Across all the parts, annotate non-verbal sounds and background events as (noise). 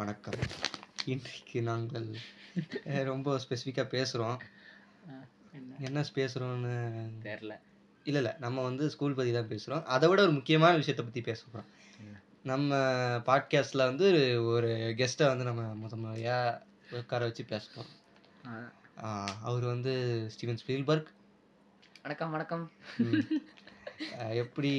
வணக்கம். இன்றைக்கு நாங்கள் ரொம்ப ஸ்பெசிஃபிக்காக பேசுகிறோம் என்ன? பேசுகிறோன்னு தெரில இல்லை இல்லை. நம்ம வந்து ஸ்கூல் பற்றி தான் பேசுகிறோம் அதை விட ஒரு முக்கியமான விஷயத்தை பற்றி பேச போகிறோம் என்ன? நம்ம பாட்காஸ்ட்டில் வந்து ஒரு கெஸ்ட்டை வந்து நம்ம முத முறையாக உட்கார வச்சு பேச போகிறோம் அவர் வந்து ஸ்டீவன் ஸ்பீல்பர்க். வணக்கம் வணக்கம். எப்படி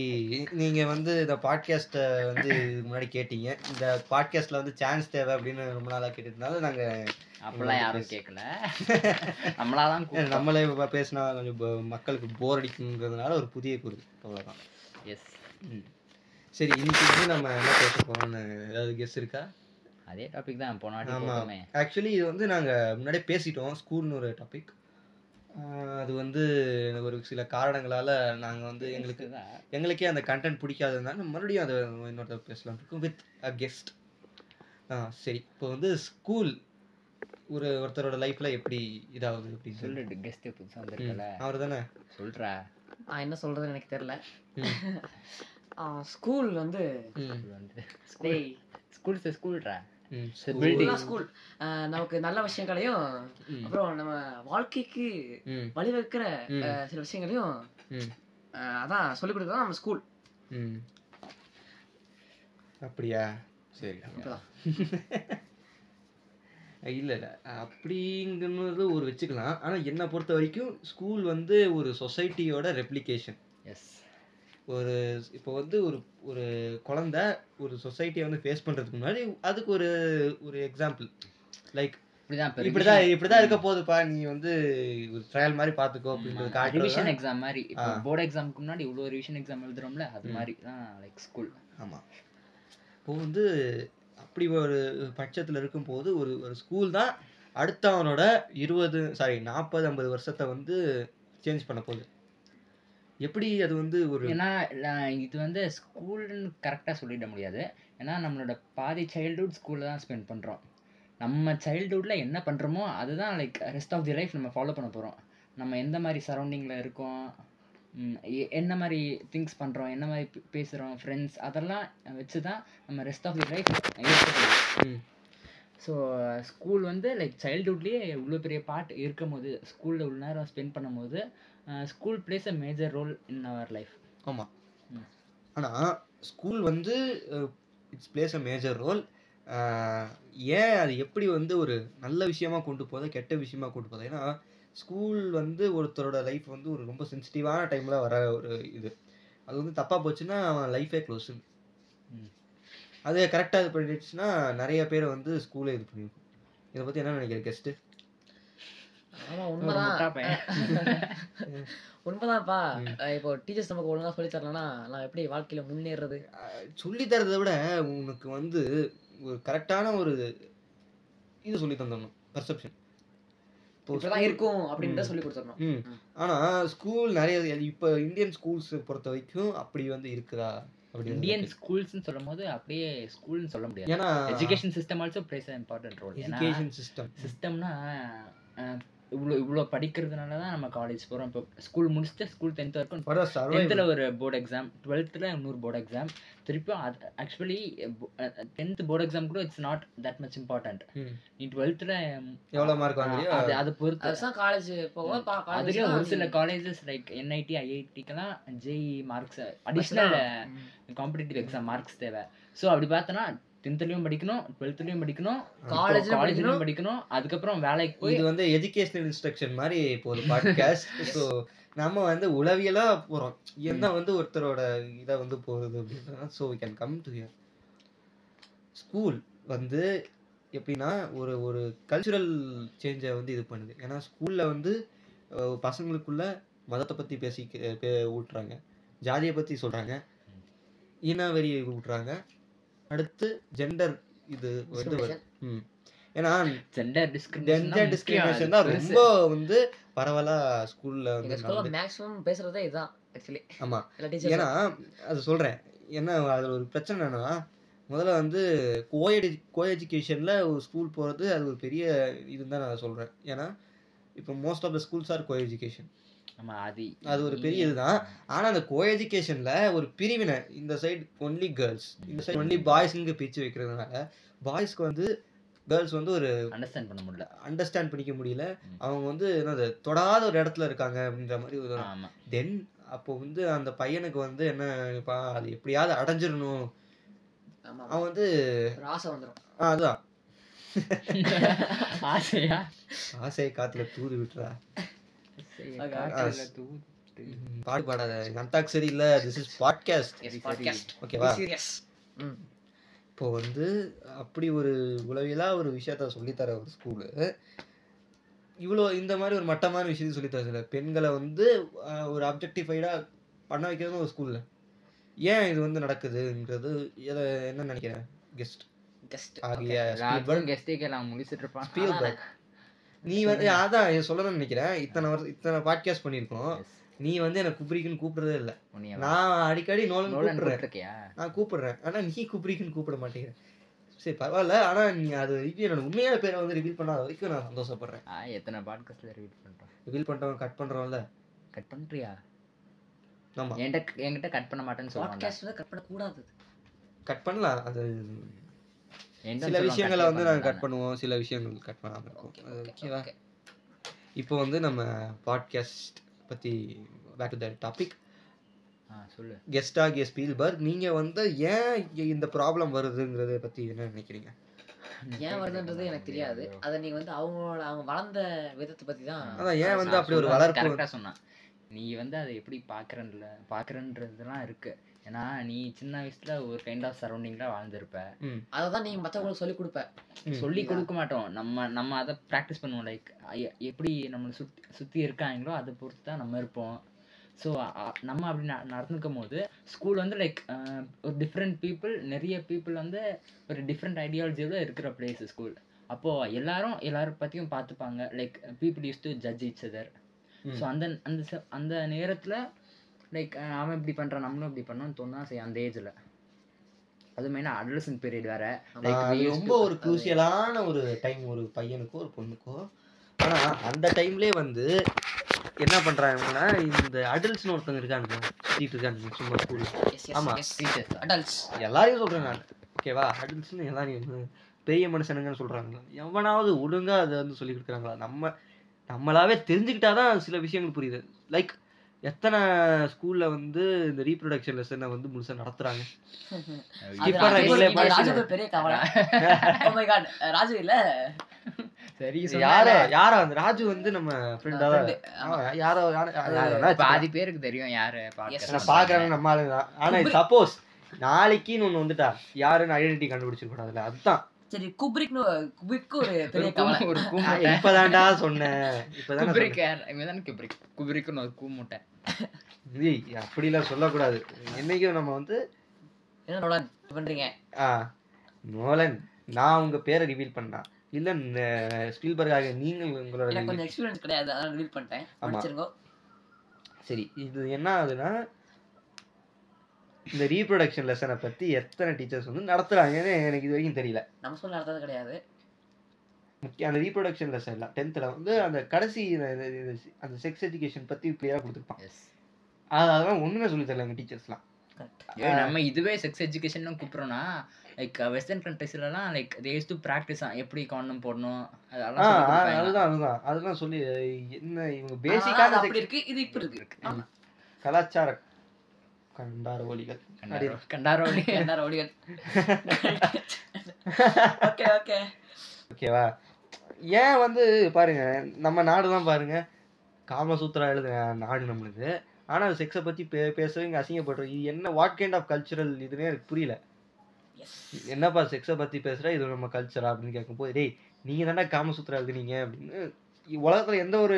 நீங்கள் வந்து இந்த பாட்காஸ்ட்டை வந்து இதுக்கு முன்னாடி கேட்டீங்க. இந்த பாட்காஸ்ட்டில் வந்து சான்ஸ் தேவை அப்படின்னு ரொம்ப நாளாக கேட்டதுனால நாங்கள் அப்படிலாம் யாரும் கேட்கல நம்மளாதான் கூப்பிட்டோம். நம்மளே பேசினா கொஞ்சம் மக்களுக்கு போர் அடிக்குங்கிறதுனால ஒரு புதிய குரு அவ்வளோதான் எஸ் ம். சரி இன்னைக்கு வந்து நம்ம என்ன பேச போறோம்னு ஏதாவது கெஸ் இருக்கா? அதே டாபிக் தான் போன வாட்டி ஆமா. போட்டோமே. ஆக்சுவலி இது வந்து நாங்கள் முன்னாடியே பேசிட்டோம் ஸ்கூல்னு ஒரு டாபிக் அது வந்து ஒரு சில காரணங்களால நாங்கள் வந்து எங்களுக்கு. எங்களுக்கே அந்த கண்டென்ட் பிடிக்காததுனால மறுபடியும் அதை இன்னொருத்த பேசலாம் இருக்கோம் வித் அ கெஸ்ட் ஆ சரி இப்போ வந்து ஸ்கூல் ஒரு ஒருத்தரோட லைஃப்ல எப்படி இதாகுது அப்படின்னு சொல்லி. சொல்லு கெஸ்ட் புதுசா வந்திருக்கல? அவர் தானே சொல்றா. நான் என்ன சொல்றதுன்னு எனக்கு தெரியல. ம். ஸ்கூல் வந்து ஸ்கூல் ஸ்கூல்ரா. ஸ்கூல் நமக்கு நல்ல விஷயங்களையும். அப்புறம் நம்ம வாழ்க்கைக்கு வழிவகுக்கிற சில விஷயங்களையும் அதான் சொல்லிக் கொடுக்குறது நம்ம ஸ்கூல் அப்படியா? சரி. இல்லை இல்லை. அப்படிங்கிறது ஒரு வச்சுக்கலாம். ஆனால் என்னை பொறுத்த வரைக்கும் ஸ்கூல் வந்து ஒரு சொசைட்டியோட ரெப்ளிகேஷன் எஸ் ஒரு இப்போ வந்து ஒரு ஒரு குழந்தை ஒரு சொசைட்டியை வந்து ஃபேஸ் பண்ணுறதுக்கு முன்னாடி அதுக்கு ஒரு ஒரு எக்ஸாம்பிள் லைக் இப்படிதான் இப்படிதான் இப்படிதான் இருக்க போகுதுப்பா நீ வந்து ஒரு ட்ரையல் மாதிரி பார்த்துக்கோ அப்படின்றது ரிவிஷன் தான். எக்ஸாம் மாதிரி. போர்டு எக்ஸாமுக்கு முன்னாடி இவ்வளோ ரிவிஷன் எக்ஸாம் எழுதுறோம்ல அது. மாதிரி தான் லைக் ஸ்கூல் ஆமாம் இப்போ வந்து அப்படி ஒரு பட்சத்தில் இருக்கும்போது ஒரு ஒரு ஸ்கூல் தான் அடுத்த அவனோட இருபது சாரி நாற்பது ஐம்பது வருஷத்தை வந்து சேஞ்ச் பண்ண போகுது எப்படி அது வந்து ஒரு ஏன்னா இது வந்து ஸ்கூல்னு கரெக்டாக சொல்லிட முடியாது. ஏன்னா நம்மளோட பாதி சைல்ட்ஹுட் ஸ்கூலில் தான் ஸ்பெண்ட் பண்ணுறோம் நம்ம சைல்ட்ஹுட்டில் என்ன பண்ணுறோமோ அதுதான் like rest of the life நம்ம ஃபாலோ பண்ண போகிறோம் நம்ம எந்த மாதிரி சரௌண்டிங்கில் இருக்கோம் என்ன மாதிரி திங்ஸ் பண்ணுறோம் என்ன மாதிரி பேசுகிறோம் ஃப்ரெண்ட்ஸ் அதெல்லாம் வச்சு தான் நம்ம ரெஸ்ட் ஆஃப் தி லைஃப் ம். ஸோ ஸ்கூல் வந்து லைக் சைல்ட்ஹுட்லேயே இவ்வளோ பெரிய பார்ட் இருக்கும் போது ஸ்கூலில் உள்ள நேரம் ஸ்பெண்ட் பண்ணும்போது school plays a major role in our life ஆமாம். ஆனால் ஸ்கூல் வந்து it's plays a major role ஏன் அது எப்படி வந்து ஒரு நல்ல விஷயமா கொண்டு போகுது கெட்ட விஷயமா கொண்டு போகுது? ஏன்னா ஸ்கூல் வந்து ஒருத்தரோட லைஃப் வந்து ஒரு ரொம்ப சென்சிட்டிவான டைமில் வர ஒரு இது. அது வந்து தப்பாக போச்சுன்னா அவன் லைஃபே க்ளோஸ். அது கரெக்டாக இது பண்ணிடுச்சுன்னா நிறைய பேர் வந்து ஸ்கூலே இது பண்ணியிருக்கும் இதை பற்றி என்ன நினைக்கிற கெஸ்ட்டு ஆமா உண்மைதான். (laughs) உண்மைதான்ப்பா. இப்போ டீச்சர்ஸ் நமக்கு ஒழுங்கா சொல்லி தரலன்னா நான் எப்படி வாழ்க்கையில முன்னேறது? சொல்லி தரதை விட உனக்கு வந்து ஒரு கரெக்டான ஒரு இது சொல்லி தந்துடணும் பர்செப்ஷன் இருக்கும் அப்படின்றத. சொல்லி கொடுத்துடணும். ஆனால் ஸ்கூல் நிறைய இப்போ இந்தியன் ஸ்கூல்ஸ் பொறுத்த வரைக்கும் அப்படி வந்து இருக்குதா? இந்தியன் ஸ்கூல்ஸ்னு சொல்லும் போது அப்படியே ஸ்கூல்னு சொல்ல முடியாது. ஏன்னா education system also plays important role education system சிஸ்டம்னா இவ்வளோ இவ்வளோ படிக்கிறதுனால தான் நம்ம காலேஜ் போகிறோம் இப்போ ஸ்கூல் முடிச்சுட்டு ஸ்கூல் டென்த் வரைக்கும் டென்த்தில் ஒரு போர்டு எக்ஸாம் டுவெல்த்தில் இன்னொரு போர்டு எக்ஸாம் திருப்பியும் அது ஆக்சுவலி டென்த் போர்டு எக்ஸாம் கூட it's not that much important நீ டுவெல்த்தில் எவ்வளோ மார்க் வாங்குறியோ அது அது. பொறுத்து. காலேஜ் போகும்போது பா- college அதுலேயும் ஒரு சில colleges like NIT ஐஐடிக்கெல்லாம் JEE marks additional. Competitive exam marks தேவை. ஸோ அப்படி பார்த்தோன்னா டென்த்லயும் படிக்கணும் டுவெல்த்லயும் படிக்கணும் காலேஜ்லயும் காலேஜ்லயும் படிக்கணும் அதுக்கப்புறம் வேலைக்கு போய் இது வந்து எஜுகேஷனல் இன்ஸ்ட்ரக்ஷன் மாதிரி இப்போ ஒரு பாட்காஸ்ட் ஸோ (laughs) நம்ம வந்து உளவியலா போறோம். என்ன வந்து ஒருத்தரோட இதை வந்து போகுது அப்படின்னா so we can come to here school வந்து எப்படின்னா ஒரு ஒரு கல்ச்சுரல் சேஞ்சை வந்து இது பண்ணுது. ஏன்னா ஸ்கூல்ல வந்து பசங்களுக்குள்ள மதத்தை பத்தி பேசி ஊட்டுறாங்க. ஜாதியை பத்தி சொல்றாங்க. இனவெறி ஊட்டுறாங்க. அடுத்து ஜெண்டர் இது வந்து ஏன்னா ஜெண்டர் ஜெண்டர் டிஸ்கிரிமினேஷன் தான் ரொம்ப வந்து பரவலா ஸ்கூல்ல வந்து மேக்ஸிமம் பேசுறதே இதுதான் ஆக்சுவலி ஆமா. ஏன்னா அது சொல்றேன். என்ன அதுல ஒரு பிரச்சனை என்னன்னா முதல்ல வந்து கோஎடு கோ எஜுகேஷன்ல ஒரு ஸ்கூல் போறது அது ஒரு பெரிய இதுன்னு தான் நான் சொல்றேன். ஏன்னா இப்போ most of the schools are co education அது அது ஒரு பெரிய இதுதான். ஆனா அந்த கோ எஜுகேஷன்ல ஒரு பிரிவினை இந்த சைடு ஒன்லி கேர்ள்ஸ் இந்த சைடு ஒன்லி பாய்ஸ்ங்க பிரிச்சு வைக்கிறதுனால பாய்ஸ்க்கு வந்து கேர்ள்ஸ் வந்து ஒரு அண்டர்ஸ்டாண்ட் பண்ண முடியல. அண்டர்ஸ்டாண்ட் பண்ணிக்க முடியல. அவங்க வந்து என்னது தொடாத ஒரு இடத்துல இருக்காங்க அப்படின்ற மாதிரி ஒரு ஆமா. தென் அப்போ வந்து அந்த பையனுக்கு வந்து என்ன நினைப்பா, அது எப்படியாவது அடைஞ்சிடணும். அவன் வந்து ஆசை வந்துரும். ஆ, அதுதான். (laughs) ஆசையா? ஆசையை காத்துல தூது விட்டுறா. சரி, Okay. காட்டுல தூத்து. ம், பாடு பாடாத. அந்தாக் சரி இல்ல திஸ் இஸ் பாட்காஸ்ட் Yes, சரி, podcast. ஓகேவா. இப்போ வந்து அப்படி ஒரு உளவியலா ஒரு விஷயத்த சொல்லித்தர ஒரு ஸ்கூலு இவ்வளோ இந்த மாதிரி ஒரு மட்டமான விஷயத்தையும் சொல்லித்தர சில பெண்களை வந்து ஒரு அப்ஜெக்டிஃபைடா பண்ண வைக்கிறது ஒரு ஸ்கூல்ல ஏன் இது வந்து நடக்குதுன்றது எதை என்ன நினைக்கிறேன்? Guest Just. ஆகிய கேளு, அவன் முழிச்சிட்டு இருப்பான். ஸ்பீல்பர்க் நீ வந்து அதான் இது சொல்லணும்னு நினைக்கிறேன். இத்தனை வருஷம் இத்தனை பாட்காஸ்ட் பண்ணியிருக்கோம். நீ வந்து எனக்கு குப்ரிக்குன்னு கூப்பிடுறதே இல்லை. நான் அடிக்கடி நோலன் கூப்பிடுறேன்? நான் கூப்பிடுறேன். ஆனா நீ குப்ரிக்குன்னு கூப்பிட மாட்டேங்கிற. சரி பரவாயில்ல. ஆனா நீ அது என்னோட உண்மையான பேரை வந்து ரிவீல் பண்ணாத வரைக்கும் நான் சந்தோஷப்படுறேன். ஆ, எத்தனை பாட்காஸ்ட்ல ரிவீட் பண்றோம்? ரிவீல் பண்றவன் கட் பண்றவன்ல கட் பண்றியா? ஆமா. என்கிட்ட என்கிட்ட கட் பண்ண மாட்டேன்னு சொல்லுவாங்க cut பண்ணக்கூடாது. கட் பண்ணலாம். அது சில விஷயங்களை வந்து பண்ண நாங்க கட். பண்ணுவோம் சில விஷயங்கள் கட் பண்ணாம இருக்கும் ஓகேவா. இப்போ வந்து நம்ம பாட்காஸ்ட் பத்தி பேக் டு த டாபிக் சொல்லு. கெஸ்ட் ஆகிய ஸ்பீல்பர்க் நீங்க வந்து ஏன் இந்த ப்ராப்ளம் வருதுங்கிறத பத்தி என்ன நினைக்கிறீங்க? ஏன் வருதுன்றது எனக்கு தெரியாது. அத நீங்க வந்து அவங்களோட அவங்க வளர்ந்த விதத்தை பத்தி தான் அதான் ஏன் வந்து அப்படி ஒரு வளர்ப்பு சொன்னான். நீ வந்து அதை எப்படி பாக்குறன்ல பாக்குறன்றதுலாம் இருக்கு. ஏன்னா நீ சின்ன வயசுல ஒரு கைண்ட் ஆஃப் சரௌண்டிங்ல வாழ்ந்திருப்ப. ம். அததான் நீங்க மத்தவங்களுக்கு சொல்லி கொடுப்ப. சொல்லி கொடுக்க மாட்டோம். நம்ம நம்ம அதை ப்ராக்டிஸ் பண்ணுவோம். லைக் எப்படி நம்மளை சுத்தி சுத்தி இருக்காங்களோ அதை பொறுத்து தான் நம்ம இருப்போம். ஸோ நம்ம அப்படி ந- நடந்துக்கும் போது ஸ்கூல் வந்து லைக் ஒரு டிஃப்ரெண்ட் பீப்புள் நிறைய பீப்புள் வந்து ஒரு டிஃப்ரெண்ட் ஐடியாலஜியோட இருக்கிற பிளேஸ் ஸ்கூல் அப்போது எல்லாரும் எல்லாரும் பற்றியும் பார்த்துப்பாங்க. Like people used to judge each other. ம். ஸோ அந்த அந்த ச- அந்த நேரத்தில் லைக் அவன் இப்படி பண்ணுறான் நம்மளும் இப்படி பண்ணோம்னு தோணா செய்யும் அந்த ஏஜில் அது மெயினாக அட்லசன் பீரியட் வேற. லைக் ரொம்ப ஒரு குரூசியலான ஒரு டைம் ஒரு பையனுக்கோ ஒரு பொண்ணுக்கோ. ஆனா அந்த டைம்லயே வந்து என்ன பண்றாங்கன்னா இந்த அடல்ட்ஸ்னு ஒருத்தவங்க இருக்கானுங்க. சுத்திட்டு இருக்கானுங்க சும்மா ஸ்கூல்ல எஸ் ஆமா. எஸ் டீச்சர்ஸ் அடல்ட்ஸ் எல்லாரையும் சொல்றேன் நான். ஓகேவா அடல்ட்ஸ்னு எல்லாரையும் பெரிய மனுஷனுங்கன்னு சொல்றாங்க. எவனாவது ஒழுங்கா அதை வந்து சொல்லி கொடுக்குறாங்களா? நம்ம நம்மளாவே தெரிஞ்சுக்கிட்டாதான் சில விஷயங்கள் புரியுது. லைக் எத்தனை ஸ்கூல்ல வந்து இந்த ரீப்ரொடக்ஷன் லெசனை வந்து முழுசா நடத்துறாங்க? பெரிய கவலை. (laughs) Oh my God, ராஜு இல்ல? சரி யாரோ? யாரோ? அந்த ராஜு வந்து நம்ம ஃப்ரெண்டா. யாரோ. பாதி பேருக்கு தெரியும் யாரு பாக்குறவங்க நம்ம ஆளுதான் ஆனா சப்போஸ் நாளைக்குன்னு ஒண்ணு வந்துட்டா யாருன்னு ஐடென்டிட்டி கண்டுபிடிச்சிருக்க கூடாதுல்ல? அதுதான். சரி குப்ரிக்னு குப்ரிக்கு ஒரு ஒரு பெரிய கவலை. ஒரு கூ நான் மூட்டை. இப்பதான்டா சொன்னேன் இப்பதானே குபிரிக் இவன் குபிரிக். குபிரிக்குன்னு ஒரு கூ மூட்டை சொன்னேன். ஏய், அப்படிலாம் சொல்லக்கூடாது. என்னைக்கும் நம்ம வந்து என்ன நோலன்? இது பண்றீங்க? ஆ நோலன் நான் உங்க பேரை ரிவீல் பண்ணா இல்ல ஸ்பீல்பர்க் ஆக நீங்கள் உங்களோட கொஞ்சம் எக்ஸ்பீரியன்ஸ் கிடையாது அதான் ரிவீல் பண்ணிட்டேன். சரி இது என்ன ஆகுதுன்னா இந்த ரீப்ரொடக்ஷன் லெசனை பத்தி எத்தனை டீச்சர்ஸ் வந்து நடத்துறாங்கன்னு எனக்கு இது வரைக்கும் தெரியல. நம்ம சொல்ல நடத்தது கிடையாது. முக்கிய அந்த ரீப்ரொடக்ஷன் லெசன்ல டென்த்தில் வந்து அந்த கடைசி அந்த செக்ஸ் எஜுகேஷன் பத்தி கிளியராக அது அதெல்லாம் ஒண்ணுமே சொல்லி தரல எங்க டீச்சர்ஸ்லாம் நம்ம இதுவே செக்ஸ் எஜுகேஷன் கூப்பிடுறோம்னா like western கண்ட்ரீஸ்லலாம் like they used to practice எப்படி காண்டம் போடணும் அதெல்லாம். அதுதான் அதுதான். அதெல்லாம் சொல்லி என்ன இவங்க அப்படி இருக்கு இது இப்படி இருக்கு. ஆமா. கலாச்சார கண்டார ஒலிகள் கண்டாரோ கண்டாரோலி ஓடிகள் ஓகே ஓகே ஓகேவா ஏன் வந்து பாருங்க நம்ம நாடு தான் பாருங்க காமசூத்ரா எழுதுன நாடு நம்மளுக்கு ஆனா செக்ஸை பத்தி பே பேசுறவங்க அசிங்கப்படுறோம் இது என்ன வாட் கைண்ட் ஆஃப் கல்ச்சுரல் இதுன்னே எனக்கு புரியல என்னப்பா செக்ஸை பத்தி பேசுற இது நம்ம கல்ச்சரா அப்படின்னு கேட்கும்போது டேய் நீங்க தானே காமசூத்ரா எழுதுனீங்க அப்படின்னு உலகத்துல எந்த ஒரு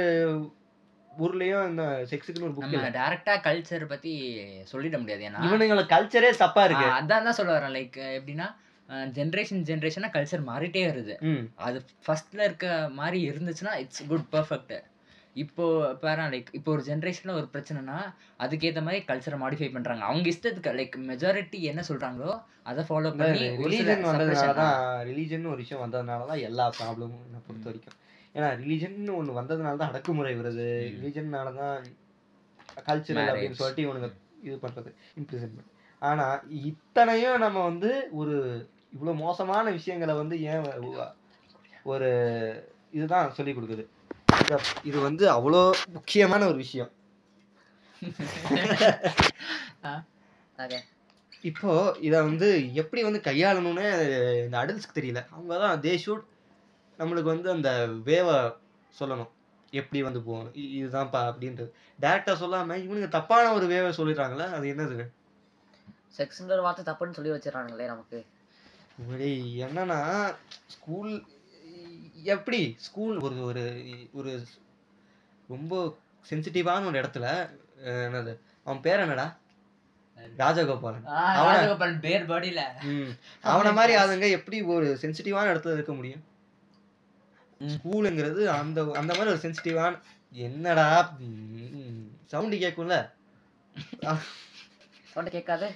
ஊர்லயும் இந்த செக்ஸுக்குன்னு ஒரு புக் டைரக்டா கல்ச்சர் பத்தி சொல்லிட முடியாது. ஏன்னா இவனுங்கள கல்ச்சரே தப்பா இருக்கு. அதான் தான் சொல்ல வரேன். லைக் எப்படின்னா ஜென்ரேஷன் ஜென்ரேஷனா கல்ச்சர் மாறிட்டே வருது. அது ஃபர்ஸ்ட்ல இருக்க மாதிரி இருந்துச்சுன்னா இட்ஸ் குட் பர்ஃபெக்ட் இப்போ பாரு லைக் இப்போ ஒரு ஜென்ரேஷன்ல ஒரு பிரச்சனைனா அதுக்கேத்த மாதிரி கல்ச்சரை மாடிஃபை பண்றாங்க. அவங்க இஷ்டத்துக்கு லைக் மெஜாரிட்டி என்ன சொல்றாங்களோ அதை ஃபாலோ பண்ணி ரிலீஜன் வந்ததுனால தான் ரிலீஜன் ஒரு விஷயம் வந்ததுனால தான் எல்லா ப்ராப்ளமும் என்னை பொறுத்த வரைக்கும். ஏன்னா ரிலீஜன் ஒன்று வந்ததுனால தான் அடக்குமுறை வருது. ரிலீஜன்னால தான் கல்ச்சுரல் அப்படின்னு. சொல்லிட்டு இவனுங்க இது பண்றது இம்ப்ளிசன்மெண்ட் ஆனா இத்தனையும் நம்ம வந்து ஒரு இவ்வளவு மோசமான விஷயங்களை வந்து ஏன் ஒரு இதுதான் சொல்லி கொடுக்குது. இத- வந்து அவ்வளோ முக்கியமான ஒரு விஷயம். இப்போ இதை வந்து எப்படி வந்து கையாளணும்னு இந்த அடல்ட்ஸ்க்கு தெரியல. அவங்க தான் தே ஷூட் நம்மளுக்கு வந்து அந்த வேவை சொல்லணும். எப்படி வந்து போகணும்? இதுதான்ப்பா அப்படின்றது. டேரக்டாக சொல்லாம இவனுங்க தப்பான ஒரு வேவை சொல்லிடுறாங்களே அது என்னது செக்ஸ்ங்கிற வார்த்தை தப்புன்னு சொல்லி வச்சிடறாங்களே நமக்கு. டேய், என்னன்னா ஸ்கூல் எப்படி? ஸ்கூல் ஒரு ஒரு ஒரு ரொம்ப சென்சிட்டிவான ஒரு இடத்துல என்னது அவன் பேர் என்னடா? ராஜகோபாலன். அவன- ராஜகோபால் பேர் பாடியில ம். அவன மாதிரி ஆளுங்க எப்படி ஒரு சென்சிட்டிவான இடத்துல இருக்க முடியும்? ஸ்கூலுங்கிறது அந்த அந்த மாதிரி ஒரு சென்சிட்டிவான என்னடா சவுண்டு கேட்கும்ல சொன்ன கேட்காது.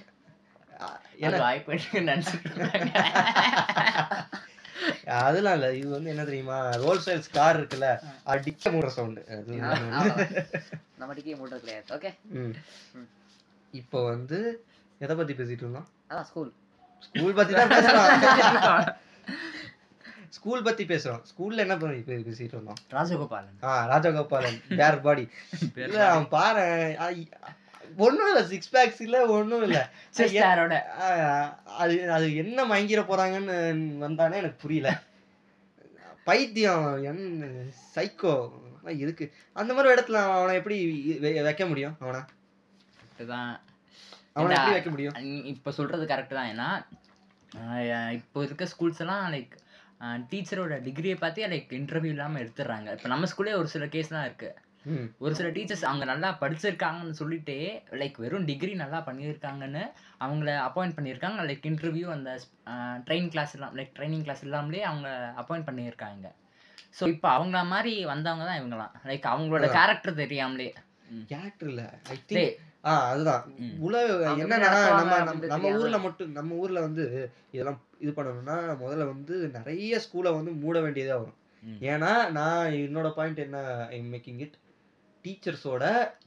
அதெல்லாம் இல்ல. இது வந்து என்ன தெரியுமா? ரோல் சைல்ஸ் கார் இருக்குல்ல அடிக்க மூடுற சவுண்டு. அது நம்ம டிக்கி மூடுறது கிடையாது. ஓகே. இப்போ வந்து எதை பத்தி பேசிட்டு இருந்தோம்? ஸ்கூல் ஸ்கூல் பத்தி தான் பேசுறோம் (laughs) (laughs) ஸ்கூல் பத்தி பேசுறோம். ஸ்கூல்ல என்ன பண்ணி பேசிட்டு இருந்தோம்? ராஜகோபாலன். ஆ ராஜகோபாலன். பேர் பாடி இல்ல அவன் பாரு. ஒண்ணும் இல்ல சிக்ஸ் பேக்ஸ் இல்ல ஒண்ணும் இல்ல. அது அது என்ன மயங்கிற போறாங்கன்னு வந்தானே எனக்கு புரியல. பைத்தியம் என்ன சைக்கோ இருக்கு. அந்த மாதிரி இடத்துல அவனை எப்படி வைக்க முடியும் அவனை? தான் அவனை எப்படி வைக்க முடியும்? இப்போ சொல்றது கரெக்ட் தான். ஏன்னா இப்போ இருக்க ஸ்கூல்ஸ் எல்லாம் லைக் டீச்சரோட டிகிரியை பார்த்தே லைக் இன்டர்வியூ இல்லாமல் எடுத்துடுறாங்க. இப்போ நம்ம ஸ்கூல்லே ஒரு சில கேஸ்லாம் இருக்கு. ஒரு சில டீச்சர்ஸ் அவங்க நல்லா படிச்சிருக்காங்கன்னு சொல்லிட்டு லைக் வெறும் டிகிரி நல்லா பண்ணியிருக்காங்கன்னு அவங்கள அப்பாயிண்ட் பண்ணியிருக்காங்க. லைக் இன்டர்வியூ அந்த ட்ரெயின் கிளாஸ் எல்லாம் லைக் ட்ரைனிங் கிளாஸ் இல்லாமலே அவங்க அப்பாயிண்ட் பண்ணியிருக்காங்க. ஸோ இப்போ அவங்கள மாதிரி வந்தவங்க தான் இவங்கலாம். லைக் அவங்களோட. கேரக்டர் தெரியாமலே. கேரக்டர் இல்ல. ஐ டேய். திங்க் ஆ அதுதான். உலக என்னன்னா நம்ம நம்ம-. ஊர்ல மட்டும் நம்ம ஊர்ல வந்து இதெல்லாம் இது பண்ணணும்னா முதல்ல வந்து நிறைய ஸ்கூலை வந்து மூட வேண்டியதா வரும். ஏன்னா நான் என்னோட பாயிண்ட் என்ன ஐ மேக்கிங் இட் டீச்சர்ஸோட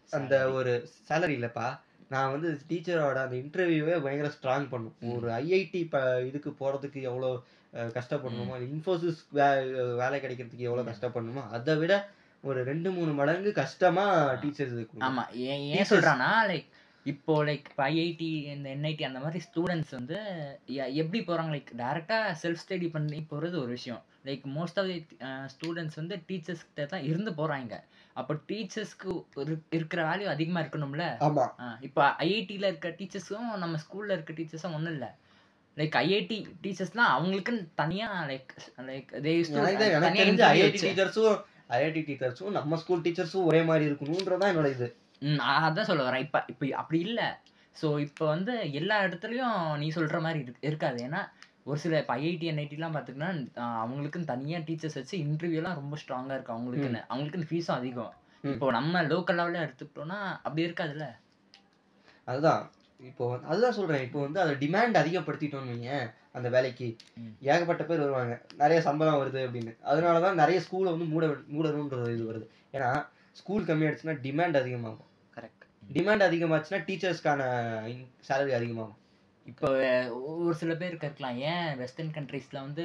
அந்த Salary. ஒரு சேலரி இல்லப்பா நான் வந்து டீச்சரோட அந்த இன்டர்வியூவே பயங்கர ஸ்ட்ராங் பண்ணும். ஒரு ஐஐடி இதுக்கு போறதுக்கு எவ்வளோ கஷ்டப்படணுமோ இன்ஃபோசிஸ் வேலை கிடைக்கிறதுக்கு எவ்வளோ. கஷ்டப்படணுமோ அதை விட ஒரு ரெண்டு மூணு மடங்கு கஷ்டமா டீச்சர்ஸ் ஆமா ஏன் ஏன் சொல்றான்னா லைக் இப்போ லைக் இப்போ ஐஐடி இந்த என்ஐடி அந்த மாதிரி ஸ்டூடெண்ட்ஸ் வந்து எப்படி போறாங்க? லைக் டேரெக்டா செல்ஃப் ஸ்டடி பண்ணி போறது ஒரு விஷயம். Like most of the students வந்து டீச்சர்ஸ் கிட்ட தான் இருந்து போறாங்க. அப்போ டீச்சர்ஸ்க்கு இருக்கிற வேல்யூ அதிகமா இருக்கணும்ல? இப்போ ஐஐடியில் இருக்க டீச்சர்ஸும் நம்ம ஸ்கூல்ல இருக்க டீச்சர்ஸும் ஒன்றும் இல்லை. லைக் ஐஐடி டீச்சர்ஸ்லாம் அவங்களுக்குன்னு தனியா லைக் லைக் தே எனக்கு தெ- எனக்கு தெரிஞ்ச ஐஐடி டீச்சர்ஸும் ஐஐடி டீச்சர்ஸும் நம்ம ஸ்கூல் டீச்சர்ஸும் ஒரே மாதிரி இருக்கணும்ன்றதான் என்னோட இது. ம் அதான் சொல்ல வரேன். இப்போ இப்போ அப்படி இல்லை. ஸோ இப்போ வந்து எல்லா இடத்துலையும் நீ சொல்கிற மாதிரி இருக்கு இருக்காது. ஏன்னா ஒரு சில இப்போ ஐஐடி என்ஐடிலாம் பார்த்துக்கிட்டா அவங்களுக்குன்னு தனியாக டீச்சர்ஸ் வச்சு இன்டர்வியூலாம் ரொம்ப ஸ்ட்ராங்காக இருக்கும். அவங்களுக்குன்னு. அவங்களுக்குன்னு ஃபீஸும் அதிகம். இப்போ நம்ம லோக்கல் லெவலில் எடுத்துக்கிட்டோம்னா அப்படி இருக்காதுல்ல? அதுதான். இப்போ அதுதான் சொல்றேன். இப்போ வந்து அதை டிமாண்ட் அதிகப்படுத்திட்டோம்னு வைங்க அந்த வேலைக்கு. ஏகப்பட்ட பேர் வருவாங்க. நிறைய சம்பளம் வருது அப்படின்னு. அதனாலதான் நிறைய ஸ்கூலை வந்து மூட மூடணுன்ற ஒரு இது வருது. ஏன்னா ஸ்கூல் கம்மியாயிடுச்சுன்னா டிமாண்ட் அதிகமாகும். கரெக்ட் டிமாண்ட் அதிகமாச்சுன்னா டீச்சர்ஸ்க்கான சேலரி அதிகமாகும். இப்போ ஒரு சில பேர் இருக்கலாம் ஏன் வெஸ்டர்ன் கண்ட்ரீஸில் வந்து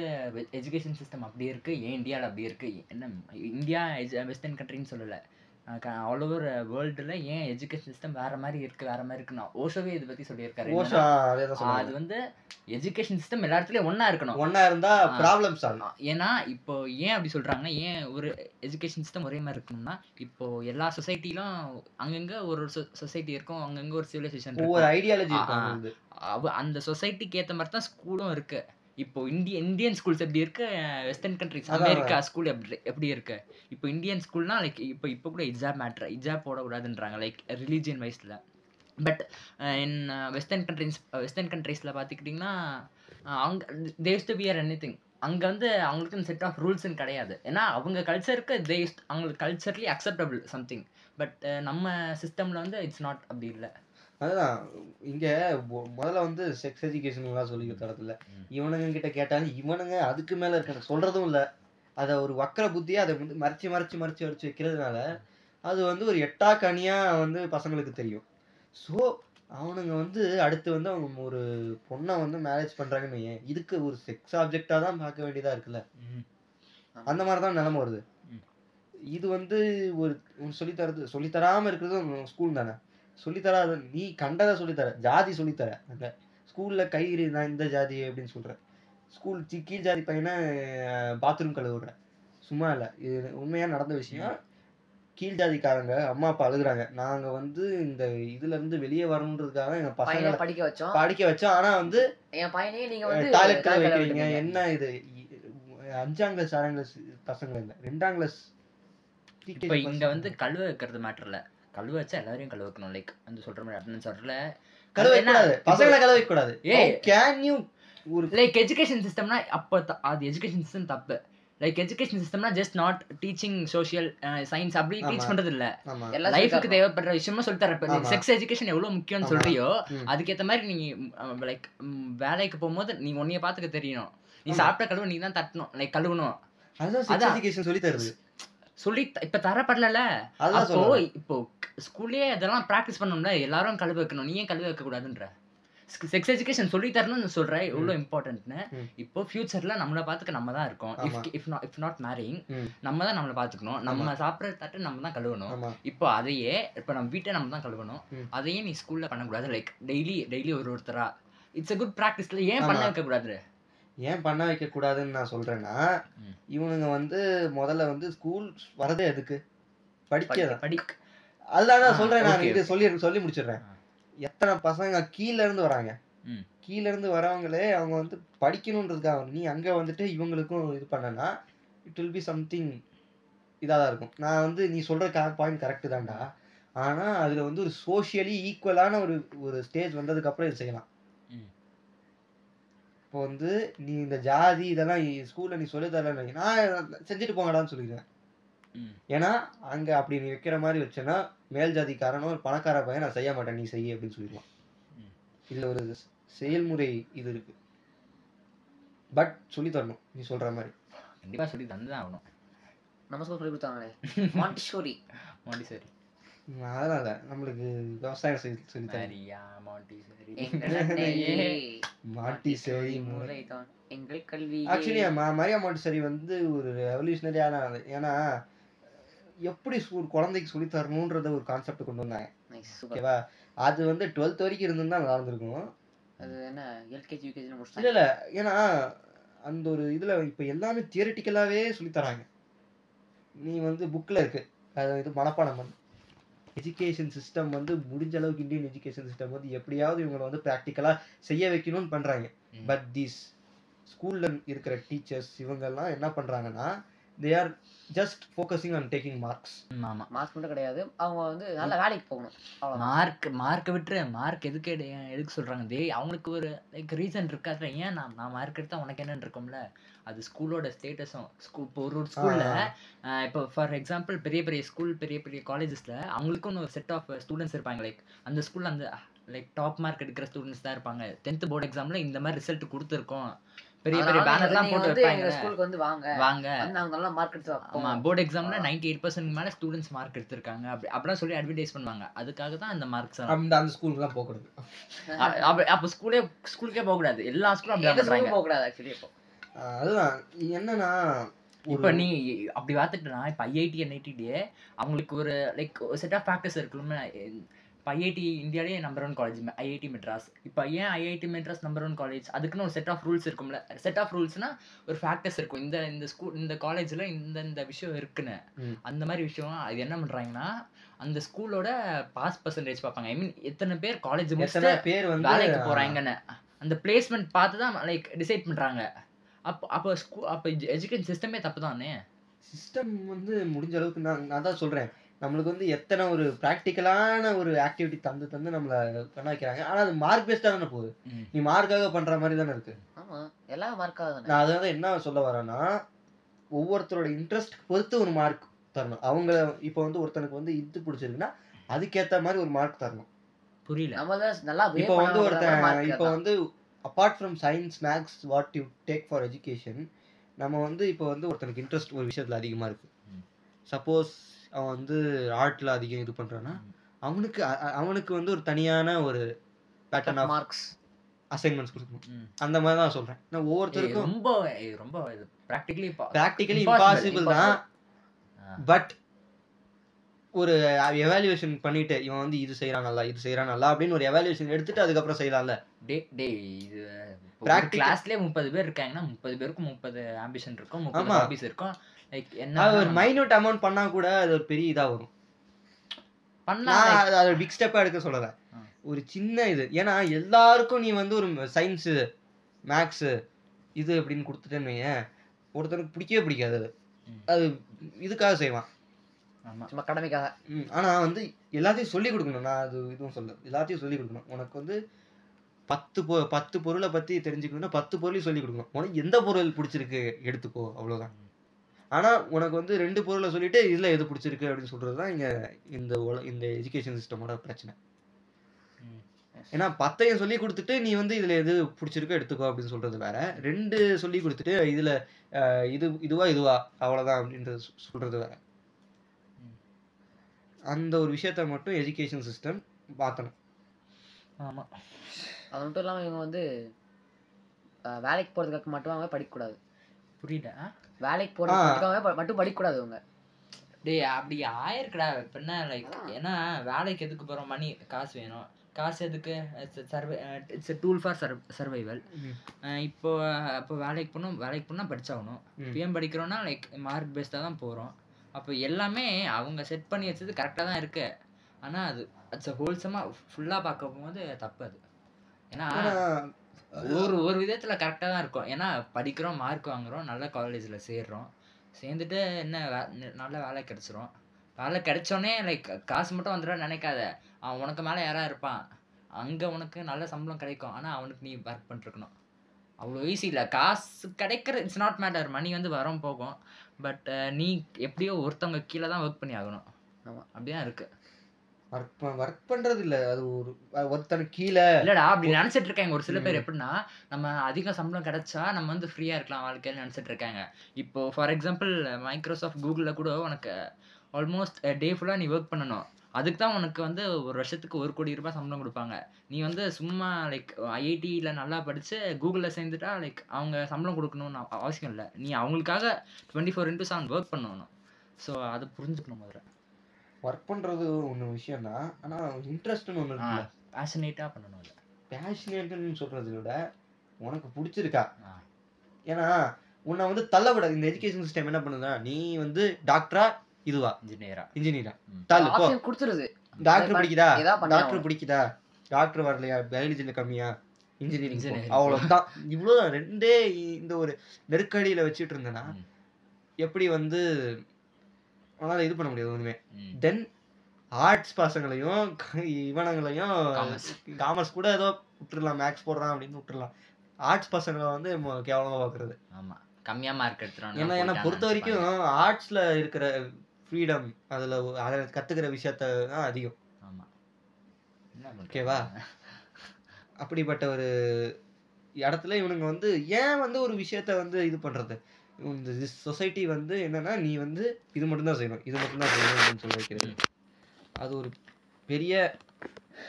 எஜுகேஷன் சிஸ்டம் அப்படி இருக்கு? ஏன் இந்தியாவில் அப்படி இருக்கு? என்ன இந்தியா வெஸ்டர்ன் கண்ட்ரின்னு சொல்லலை. ஆல் ஓவர் வேர்ல்டில் ஏன் எஜுகேஷன் சிஸ்டம் வேற மாதிரி இருக்கு வேற மாதிரி இருக்குன்னா ஓஷோவே இதை பற்றி சொல்லியிருக்காரு. ஓஷா அதே வந்து எஜுகேஷன் சிஸ்டம் எல்லா இடத்துலயும் ஒண்ணா இருக்கணும். ஒன்னா இருந்தா ஆ. ப்ராப்ளம் சால்வ் ஏன்னா இப்போ ஏன் அப்படி சொல்றாங்கன்னா ஏன் ஒரு எஜுகேஷன் சிஸ்டம் ஒரே மாதிரி இருக்கணும்னா இப்போ எல்லா சொசைட்டிலும் அங்கங்க ஒரு சொசைட்டி இருக்கும் அங்கங்க ஒரு சிவிலைசேஷன் ஒவ்வொரு ஐடியாலஜி அந்த சொசைட்டிக்கு ஏத்த மாதிரி தான் ஸ்கூலும் இருக்கு. இப்போ இந்திய இந்தியன் ஸ்கூல்ஸ் எப்படி இருக்கு? Western countries. அமெரிக்கா ஸ்கூல் எப்படி எப்படி இருக்கு? இப்போ இந்தியன் ஸ்கூல்னா லைக் இப்போ இப்போ கூட இஜாப் மேட்ரு இஜாப் போடக்கூடாதுன்றாங்க லைக் ரிலீஜியன் வைஸில் but in western countries western கண்ட்ரீஸில் பார்த்துக்கிட்டிங்கன்னா அவங்க these to pier anything அங்கே வந்து அவங்களுக்குன்னு செட் ஆஃப் ரூல்ஸ்னு கிடையாது. ஏன்னா அவங்க கல்ச்சருக்கு தே அவங்களுக்கு கல்ச்சர்லி அக்செப்டபிள் சம்திங் பட் நம்ம சிஸ்டமில் வந்து இட்ஸ் நாட் அப்படி இல்லை. அதுதான். இங்க முதல்ல வந்து செக்ஸ் எஜுகேஷன் எல்லாம் சொல்லி தரத்துல ம். இவனுங்க கிட்ட கேட்டாலும் இவனுங்க அதுக்கு மேல இருக்க சொல்றதும் இல்ல. அத ஒரு வக்கர புத்தியா அதை வந்து மறைச்சு மறைச்சு மறைச்சு மறைச்சு வைக்கிறதுனால அது வந்து ஒரு எட்டா கனியா வந்து பசங்களுக்கு தெரியும். ஸோ அவனுங்க வந்து அடுத்து வந்து அவங்க ஒரு பொண்ணை வந்து மேரேஜ் பண்றாங்கன்னு வையேன். இதுக்கு ஒரு செக்ஸ் ஆப்ஜெக்டா தான் பார்க்க வேண்டியதா இருக்குல்ல. அந்த மாதிரி தான் நிலைமை வருது. இது வந்து ஒரு உனக்கு சொல்லித் தரது சொல்லித் தராம இருக்கிறது ஸ்கூல் தானே. சொல்லித் தராத நீ கண்டதை சொல்லித்தர ஜாதி சொல்லித்தர. அங்க ஸ்கூல்ல கயிறு நான் இந்த ஜாதி அப்படின்னு சொல்றேன் ஸ்கூல் கீழ் ஜாதி பையனை பாத்ரூம் கழுவுற சும்மா இல்லை. இது உண்மையா நடந்த விஷயம். கீழ் ஜாதிக்காரங்க அம்மா அப்பா அழுகுறாங்க. நாங்க வந்து இந்த இதுல இருந்து வெளியே வரணுன்றதுக்காக எங்க பையனை பசங்களை படிக்க வச்சோம். படிக்க வச்சோம். ஆனா வந்து என் பையனையே நீங்க வந்து ல வைக்கிறீங்க. என்ன இது? அஞ்சாம் கிளாஸ் ஆறாம் கிளாஸ் பசங்க இல்ல. ரெண்டாம் கிளாஸ் இப்போ இங்க வந்து கழுவ வைக்கிறது மேட்டர் இல்ல. கழுவ வச்சா எல்லாரையும் கழுவ வைக்கணும் லைக் அந்த சொல்ற மாதிரி அட்டனன்ஸ் வரல கழுவ கூடாது பசங்களை கழுவ கூடாது ஏய். கேன் யூ ஒரு லைக் எஜுகேஷன் சிஸ்டம்னா அப்போ த- அது எஜுகேஷன் சிஸ்டம் தப்பு like education சிஸ்டம்னா just not teaching social science அப்படி. டீச் பண்றது இல்ல லைஃபுக்கு. தேவைப்படுற விஷயமா சொல்லி தர. செக்ஸ் எஜுகேஷன் எவ்வளவு முக்கியம்னு. சொல்றியோ. அதுக்கேத்த மாதிரி நீ லைக் வேலைக்கு போகும்போது நீ உன்னைய பாத்துக்க தெரியணும் நீ. சாப்பிட்ட கழுவு நீ தான் தட்டணும் லைக் கழுவணும் அதுதான். எஜுகேஷன் சொல்லி தருது சொல்லி இப்ப தரப்படல அப்போ சொல்றேன். இப்போ ஸ்கூல்லயே அதெல்லாம் பிராக்டிஸ் பண்ணணும்ல எல்லாரும் கழுவ வைக்கணும். நீ ஏன் கழுவ வைக்க கூடாதுன்ற? செக்ஸ் எஜுகேஷன் சொல்லி தரணும்னு சொல்ற எவ்வளவு இம்பார்ட்டன்ட்னு. இப்போ ஃபியூச்சர்ல நம்மள பாத்துக்க நம்ம தான் இருக்கோம். If not if not marrying. நம்ம தான் நம்மள பாத்துக்கணும் நம்ம சாப்பிடுற தட்டு நம்ம தான் கழுவணும். இப்போ அதையே இப்போ நம்ம வீட்டை நம்ம தான் கழுவணும். அதையே நீ ஸ்கூல்ல பண்ணக்கூடாது. லைக் டெய்லி டெய்லி ஒரு ஒருத்தரா. இட்ஸ் a குட் ப்ராக்டிஸ்ல ஏன். பண்ண வைக்க கூடாது ஏன் பண்ண வைக்க கூடாதுன்னு நான் சொல்றேன்னா ம். இவனுங்க வந்து முதல்ல வந்து ஸ்கூல் வரதே எதுக்கு படிக்கதான் படி அதுதான் நான் சொல்றேன் நான் இது சொல்லி சொல்லி முடிச்சிடுறேன். எத்தனை பசங்க கீழ இருந்து வராங்க ம். கீழ இருந்து வரவங்களே அவங்க வந்து படிக்கணுன்றதுக்காக நீ அங்க வந்துட்டு இவங்களுக்கும் இது பண்ணனா இட் வில் பி சம்திங் இதாக தான் இருக்கும் நான் வந்து நீ சொல்ற பாயிண்ட் கரெக்டு தான்டா ஆனா அதுல வந்து ஒரு சோஷியலி ஈக்குவலான ஒரு ஒரு ஸ்டேஜ் வந்ததுக்கு அப்புறம் இது செய்யலாம். இப்போ வந்து நீ இந்த ஜாதி இதெல்லாம் ஸ்கூல்ல நீ சொல்லி தரல நான் செஞ்சுட்டு போங்கடான்னு சொல்லிடுவேன் ம். ஏன்னா அங்க அப்படி நீ வைக்கிற மாதிரி வச்சேன்னா மேல் ஜாதிக்காரனோ ஒரு பணக்கார பையன் நான் செய்ய மாட்டேன் நீ செய்ய அப்படின்னு சொல்லிடுவான். இதுல ஒரு செயல்முறை இது இருக்கு. பட் சொல்லி தரணும் நீ சொல்ற மாதிரி. கண்டிப்பா சொல்லி தந்துதான் ஆகணும். நம்ம ஸ்கூல் சொல்லி கொடுத்தாங்களே. (laughs) மாண்டிசரி ம், அதெல்லாம் இல்ல நம்மளுக்கு விவசாயம் சொல்லி சொல்லி தரணும் மரியா மாண்டிசரி. (laughs) எங்கள் அன்னையே மாட்டி சரி முறைதான். எங்கள் கல்வி ஆக்சுவலி மரியா மாட்டிசரி வந்து ஒரு ரெவல்யூஷனரியான ஏன்னா எப்படி ஒரு குழந்தைக்கு சொல்லி தரணுன்றத ஒரு கான்செப்ட் கொண்டு வந்தாங்க. ஓகேவா? அது வந்து டுவெல்த் வரைக்கும் இருந்திருந்தா நல்லா இருந்திருக்கும் அது என்ன எல்கேஜி யூகேஜி இல்ல முடிச்சிட்டாங்க? இல்ல ஏன்னா அந்த ஒரு இதுல இப்ப எல்லாமே தியரிட்டிக்கலாவே சொல்லி தராங்க. நீ வந்து புக்ல இருக்கு. அது இது மனப்பாடம் பண்ணு. எஜுகேஷன் சிஸ்டம் வந்து முடிஞ்ச அளவுக்கு இந்தியன் எஜுகேஷன் சிஸ்டம் வந்து எப்படியாவது இவங்களை வந்து ப்ராக்டிக்கலா செய்ய வைக்கணும்னு பண்றாங்க. ம். பட் தீஸ் ஸ்கூல்ல இருக்கிற டீச்சர்ஸ் இவங்கெல்லாம் என்ன பண்றாங்கன்னா they are just focusing on taking marks ஆமா. மார்க் மட்டும் கிடையாது. அவங்க வந்து நல்ல வேலைக்கு போகணும். அவ்வளவுதான். மார்க் மார்க்கை விட்டுரு. மார்க் எதுக்கு எதுக்கு சொல்றாங்க? டேய் அவங்களுக்கு ஒரு லைக் ரீசன் இருக்காது ஏன் நான் நான் மார்க் எடுத்தா உனக்கு என்னன்னு இருக்கும்ல? அது ஸ்கூலோட ஸ்டேட்டஸும் ஸ்கூல் இப்போ ஒரு ஒரு ஸ்கூல்ல இப்போ ஃபார் எக்ஸாம்பிள் பெரிய பெரிய ஸ்கூல் பெரிய பெரிய காலேஜஸ்ல அவங்களுக்கும் ஒரு செட் ஆஃப் ஸ்டூடெண்ட்ஸ் இருப்பாங்க. லைக் அந்த ஸ்கூல்ல அந்த லைக் டாப் மார்க் எடுக்கிற ஸ்டூடெண்ட்ஸ் தான் இருப்பாங்க. டென்த் போர்டு எக்ஸாம்ல இந்த மாதிரி ரிசல்ட் கொடுத்துருக்கோம். பெரிய பெரிய பேனர்லாம் போட்டு வைப்பாங்க. ஸ்கூலுக்கு வந்து வாங்க. வாங்க. அவங்க நல்லா மார்க் எடுத்து ஆமா. போர்டு எக்ஸாம்ல ஆ. நைன்டி எயிட் பர்சன்ட் மேல ஸ்டூடெண்ட்ஸ் மார்க் எடுத்திருக்காங்க. அப்படி அப்படிலாம் சொல்லி அட்வர்டைஸ் பண்ணுவாங்க. அதுக்காக தான் இந்த மார்க்ஸ் அந்த அந்த ஸ்கூலுக்குலாம் போகக்கூடாது அப்ப ஸ்கூலே ஸ்கூலுக்கே போக கூடாது எல்லா ஸ்கூலும் அப்படி ஸ்கூலுக்கு பண்றாங்க. போக கூடாது ஆக்சுவலி இப்போ. அதுதான். என்னன்னா இப்ப நீ அப்படி பார்த்துக்கிட்டனா இப்ப ஐஐடி என்ஐடியே அவங்களுக்கு ஒரு லைக் செட் ஆஃப் ஃபேக்டர்ஸ் இருக்குல்ல இப்போ IIT இந்தியாலேயே number one college IIT Madras இப்போ ஏன் IIT Madras number one college அதுக்குன்னு ஒரு செட் ஆஃப் ரூல்ஸ் இருக்கும்ல. செட் ஆஃப் ரூல்ஸ்னா ஒரு ஃபேக்டர்ஸ் இருக்கும். இந்த இந்த ஸ்கூல் இந்த காலேஜில் இந்த இந்த விஷயம் இருக்குன்னு. அந்த மாதிரி விஷயம் அது என்ன பண்றாங்கன்னா அந்த ஸ்கூலோட பாஸ் பர்சன்டேஜ் பார்ப்பாங்க. ஐ மீன் எத்தனை பேர் காலேஜ் பேர் வந்து வேலைக்கு போறாங்கன்னு. அந்த பிளேஸ்மெண்ட் பார்த்து தான் லைக் டிசைட் பண்றாங்க. அப்போ அப்போ ஸ்கூ அப்போ எஜுகேஷன் சிஸ்டமே தப்பு தானே? சிஸ்டம் வந்து முடிஞ்ச அளவுக்கு நான் நான் தான் சொல்றேன். நம்மளுக்கு வந்து எத்தனை ஒரு ப்ராக்டிக்கலான ஒரு ஆக்டிவிட்டி தந்து தந்து நம்மளை பண்ண வைக்கிறாங்க. ஆனா அது மார்க் பேஸ்டா தானே போகுது. நீ மார்க்காக பண்ற மாதிரி தானே இருக்கு. ஆமா எல்லாம் மார்க் ஆகுது நான் அதாவது என்ன சொல்ல வரேன்னா ஒவ்வொருத்தரோட இன்ட்ரெஸ்ட் பொறுத்து ஒரு மார்க் தரணும். அவங்க இப்போ வந்து ஒருத்தனுக்கு வந்து இது பிடிச்சிருக்குன்னா அதுக்கேத்த மாதிரி ஒரு மார்க் தரணும். புரியல. நம்ம தான் நல்லா இப்போ வந்து ஒருத்தன் இப்போ வந்து apart from science maths what you take for education நம்ம வந்து இப்போ வந்து ஒருத்தனுக்கு இன்ட்ரெஸ்ட் ஒரு விஷயத்துல அதிகமா இருக்கு. ம். சப்போஸ் அவன் வந்து ஆர்ட்ல அதிகம் இது பண்றான்னா அவனுக்கு அவனுக்கு வந்து ஒரு தனியான ஒரு பேட்டர்ன் ஆஃப் மார்க்ஸ் அசைன்மெண்ட்ஸ் கொடுக்கணும். அந்த மாதிரி தான் சொல்றேன். நான் ஒவ்வொருத்தருக்கும் ரொம்ப ரொம்ப ப்ராக்டிகலி ப்ராக்டிக்கலி Impossible, இம்பாசிபிள் தான். பட் ஒரு எவாலுவேஷன் பண்ணிட்டு இவன் வந்து இது செய்யறான் நல்லா இது செய்யறான் நல்லா அப்படின்னு ஒரு எவாலுவேஷன் எடுத்துட்டு அதுக்கப்புறம் செய்யலாம்ல. டே டே இது கிளாஸ்லயே முப்பது பேர் இருக்காங்கன்னா முப்பது பேருக்கும் முப்பது ஆம்பிஷன் இருக்கும் முப்பது. ஹாபிஸ் இருக்கும். லைக் என்ன ஒரு மைனூட் அமௌண்ட் பண்ணா கூட அது ஒரு பெரிய இதா வரும். பண்ணா அது- பிக் ஸ்டெப்பா எடுக்க சொல்லல. ஒரு சின்ன இது. ஏன்னா எல்லாருக்கும் நீ வந்து ஒரு சயின்ஸு மேக்ஸு இது அப்படின்னு கொடுத்துட்டேன்னு வையேன். ஒருத்தனுக்கு பிடிக்கவே பிடிக்காது அது. அது இதுக்காக செய்வான். சும்மா கடமைக்காக. ம், ஆனா வந்து எல்லாத்தையும் சொல்லி கொடுக்கணும். நான் அது இதுவும் சொல்ல எல்லாத்தையும் சொல்லி கொடுக்கணும். உனக்கு வந்து பத்து பொ பத்து பொருளை பத்தி தெரிஞ்சுக்கணும்னா பத்து பொருளையும் சொல்லி கொடுக்கணும். உனக்கு எந்த பொருள் பிடிச்சிருக்கு எடுத்துக்கோ அவ்வளவுதான். ஆனா உனக்கு வந்து ரெண்டு பொருளை சொல்லிட்டு இதுல எது பிடிச்சிருக்கு அப்படின்னு சொல்றது தான் இங்க இந்த உல- இந்த எஜுகேஷன் சிஸ்டமோட பிரச்சனை. ஏன்னா பத்தையும் சொல்லி கொடுத்துட்டு நீ வந்து இதுல எது பிடிச்சிருக்கோ எடுத்துக்கோ அப்படின்னு சொல்றது வேற. ரெண்டு சொல்லி கொடுத்துட்டு இதுல இது இதுவா இதுவா அவ்வளவுதான் அப்படின்றது சொ- சொல்றது வேற. அந்த ஒரு விஷயத்த மட்டும் எஜுகேஷன் சிஸ்டம் மாத்தணும். ஆமா. அது மட்டும் இல்லாம இவங்க வந்து வேலைக்கு போறதுக்காக மட்டும் அவங்க படிக்கக்கூடாது. புரியல? வேலைக்கு போறதுக்கு ஆ. மட்டும் அவங்க மட்டும் படிக்கக்கூடாது இவங்க. டேய் அப்படி ஆயிருக்குடா. இப்ப என்ன லைக் ஏன்னா வேலைக்கு எதுக்கு போறோம்? மணி காசு வேணும். காசு எதுக்கு? Survive it's tool for survival இப்போ இப்போ வேலைக்கு போகணும் வேலைக்கு போனால் படிச்சாகணும். பிஎம் படிக்கிறோம்னா லைக் மார்க் பேஸ்டாக தான் போகிறோம் அப்போ எல்லாமே அவங்க செட் பண்ணி வச்சது கரெக்டாக தான் இருக்கு. ஆனால் அது அட்ஸ் ஹோல்சமாக ஃபுல்லாக பார்க்க போகும்போது தப்பு அது. ஏன்னா ஒரு ஒரு விதத்தில் கரெக்டாக தான் இருக்கும். ஏன்னா படிக்கிறோம் மார்க் வாங்குறோம் நல்ல காலேஜில் சேர்றோம். சேர்ந்துட்டு என்ன வே- நல்ல வேலை கிடைச்சிரும். வேலை கிடைச்சோடனே லைக் காசு மட்டும் வந்துடும் நினைக்காத. அவன் உனக்கு மேலே யாரா இருப்பான்? அங்கே உனக்கு நல்ல சம்பளம் கிடைக்கும். ஆனால் அவனுக்கு நீ ஒர்க் பண்ணிருக்கணும் அவ்வளோ ஈஸி இல்லை. காசு கிடைக்கிற இட்ஸ் நாட் மேட்டர் மணி வந்து வரும் போகும். பட் நீ எப்படியோ ஒருத்தவங்க கீழே தான் ஒர்க் பண்ணி ஆகணும். ஆமா. அப்படிதான் இருக்கு. ஒர்க் ஒர்க் பண்றது இல்ல. அது ஒரு ஒருத்தனுக்கு கீழே. இல்லடா அப்படி நினைச்சிட்டு இருக்காங்க ஒரு சில பேர். எப்படின்னா நம்ம அதிக சம்பளம் கிடைச்சா நம்ம வந்து ஃப்ரீயா இருக்கலாம் வாழ்க்கையில நினைச்சிட்டு இருக்காங்க. இப்போ ஃபார் எக்ஸாம்பிள் மைக்ரோசாஃப்ட் கூகுளில் கூட உனக்கு ஆல்மோஸ்ட் டே ஃபுல்லா நீ ஒர்க் பண்ணணும். அதுக்கு தான் உனக்கு வந்து ஒரு வருஷத்துக்கு ஒரு கோடி ரூபாய் சம்பளம் கொடுப்பாங்க. நீ வந்து சும்மா லைக் ஐஐடியில் நல்லா படிச்சு கூகுளில் சேர்ந்துட்டா லைக் அவங்க சம்பளம் கொடுக்கணும்னு அவ- அவசியம் இல்லை. நீ அவங்களுக்காக twenty four into seven work பண்ணணும். ஸோ அதை புரிஞ்சுக்கணும் முதல்ல. ஒர்க் பண்றது ஒண்ணு விஷயம் தான் ஆனா இன்ட்ரெஸ்ட்னு இருக்குல்ல. பேஷனேட்டாக பண்ணணும் இல்லை பேஷனேட்னு சொல்றதை விட உனக்கு பிடிச்சிருக்கா. ஏன்னா உன்னை வந்து தள்ளக்கூடாது இந்த எஜுகேஷன் சிஸ்டம் என்ன பண்ணுதுன்னா நீ வந்து டாக்டரா இதுவா? இன்ஜினியரா இன்ஜினியரா. தள்ளு போ. கொடுத்துருது டாக்டர் பிடிக்குதா? டாக்டர். பிடிக்குதா? டாக்டர் வரலையா? பயாலஜில கம்மியா? Engineering Engineering. அவ்வளவுதான். இவ்வளவுதான். ரெண்டே இந்த ஒரு நெருக்கடியில வச்சுட்டு இருந்தேன்னா. எப்படி வந்து அவனால இது பண்ண முடியாது ஒண்ணுமே. ம். தென் ஆர்ட்ஸ் பசங்களையும் இவனங்களையும். காமர்ஸ் கூட ஏதோ விட்டுறலாம். மேக்ஸ் போடுறான் அப்படின்னு விட்டுறலாம். ஆர்ட்ஸ் பசங்களை வந்து கேவலமா பாக்குறது. ஆமா. கம்மியா மார்க் எடுத்துறான் ஏன்னா என்ன பொறுத்த வரைக்கும் ஆர்ட்ஸ்ல இருக்கிற ஃப்ரீடம் அதுல ஒ- அதை கத்துக்கிற விஷயத்த தான் அதிகம். ஆமா. என்ன பண்றது? ஓகேவா? அப்படிப்பட்ட ஒரு இடத்துல இவனுங்க வந்து ஏன் வந்து ஒரு விஷயத்த வந்து இது பண்றது? இந்த சொசைட்டி வந்து என்னன்னா நீ வந்து இது மட்டும்தான் செய்யணும் இது மட்டும்தான் செய்யணும் அப்படின்னு சொல்லி வைக்கிறது. அது ஒரு பெரிய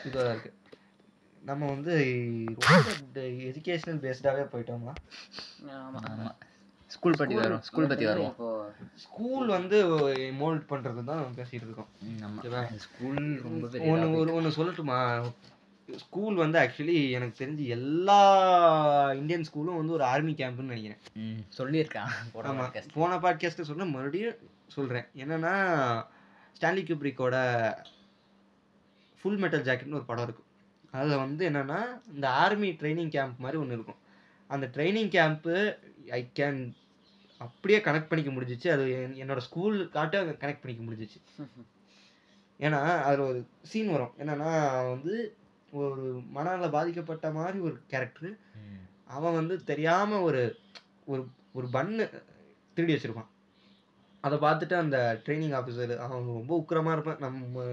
இதாக இருக்கு. நம்ம வந்து ரொம்ப எஜுகேஷனல் பேஸ்டாவே போயிட்டோமா ஆமா ஆமா. ஸ்கூல் பத்தி வரும் ஸ்கூல் பத்தி வருவோம் ஸ்கூல் வந்து மோல்ட் பண்றது தான் பேசிட்டு இருக்கோம்? ஸ்கூல் ரொம்ப பெரிய ஒன்று. ஒரு ஒன்று சொல்லட்டுமா? ஸ்கூல் வந்து ஆக்சுவலி எனக்கு தெரிஞ்சு எல்லா இந்தியன் ஸ்கூலும் வந்து ஒரு ஆர்மி கேம்ப்னு நினைக்கிறேன். சொல்லியிருக்கான். போன ஆமா. podcast. போன பாட்காஸ்ட் சொன்ன மறுபடியும் சொல்றேன். என்னன்னா ஸ்டான்லி கியூப்ரிக்கோட ஃபுல் மெட்டல் ஜாக்கெட்னு ஒரு படம் இருக்கும். அதில் வந்து என்னன்னா இந்த ஆர்மி ட்ரைனிங் கேம்ப் மாதிரி ஒன்று இருக்கும். அந்த ட்ரைனிங் கேம்ப்பு ஐ கேன் அப்படியே கனெக்ட் பண்ணிக்க முடிஞ்சிச்சு. அது என்- என்னோட ஸ்கூல் காட்ட கனெக்ட் பண்ணிக்க முடிஞ்சிச்சு. ஏன்னா அதில் ஒரு சீன் வரும். என்னன்னா வந்து ஒரு மனநல பாதிக்கப்பட்ட மாதிரி ஒரு கேரக்டர் அவன் வந்து தெரியாம ஒரு ஒரு ஒரு பன்னு திருடி வச்சிருப்பான். அதை பார்த்துட்டு அந்த ட்ரைனிங் ஆஃபீஸர் அவன் ரொம்ப உக்கிரமா இருப்பான். நம்ம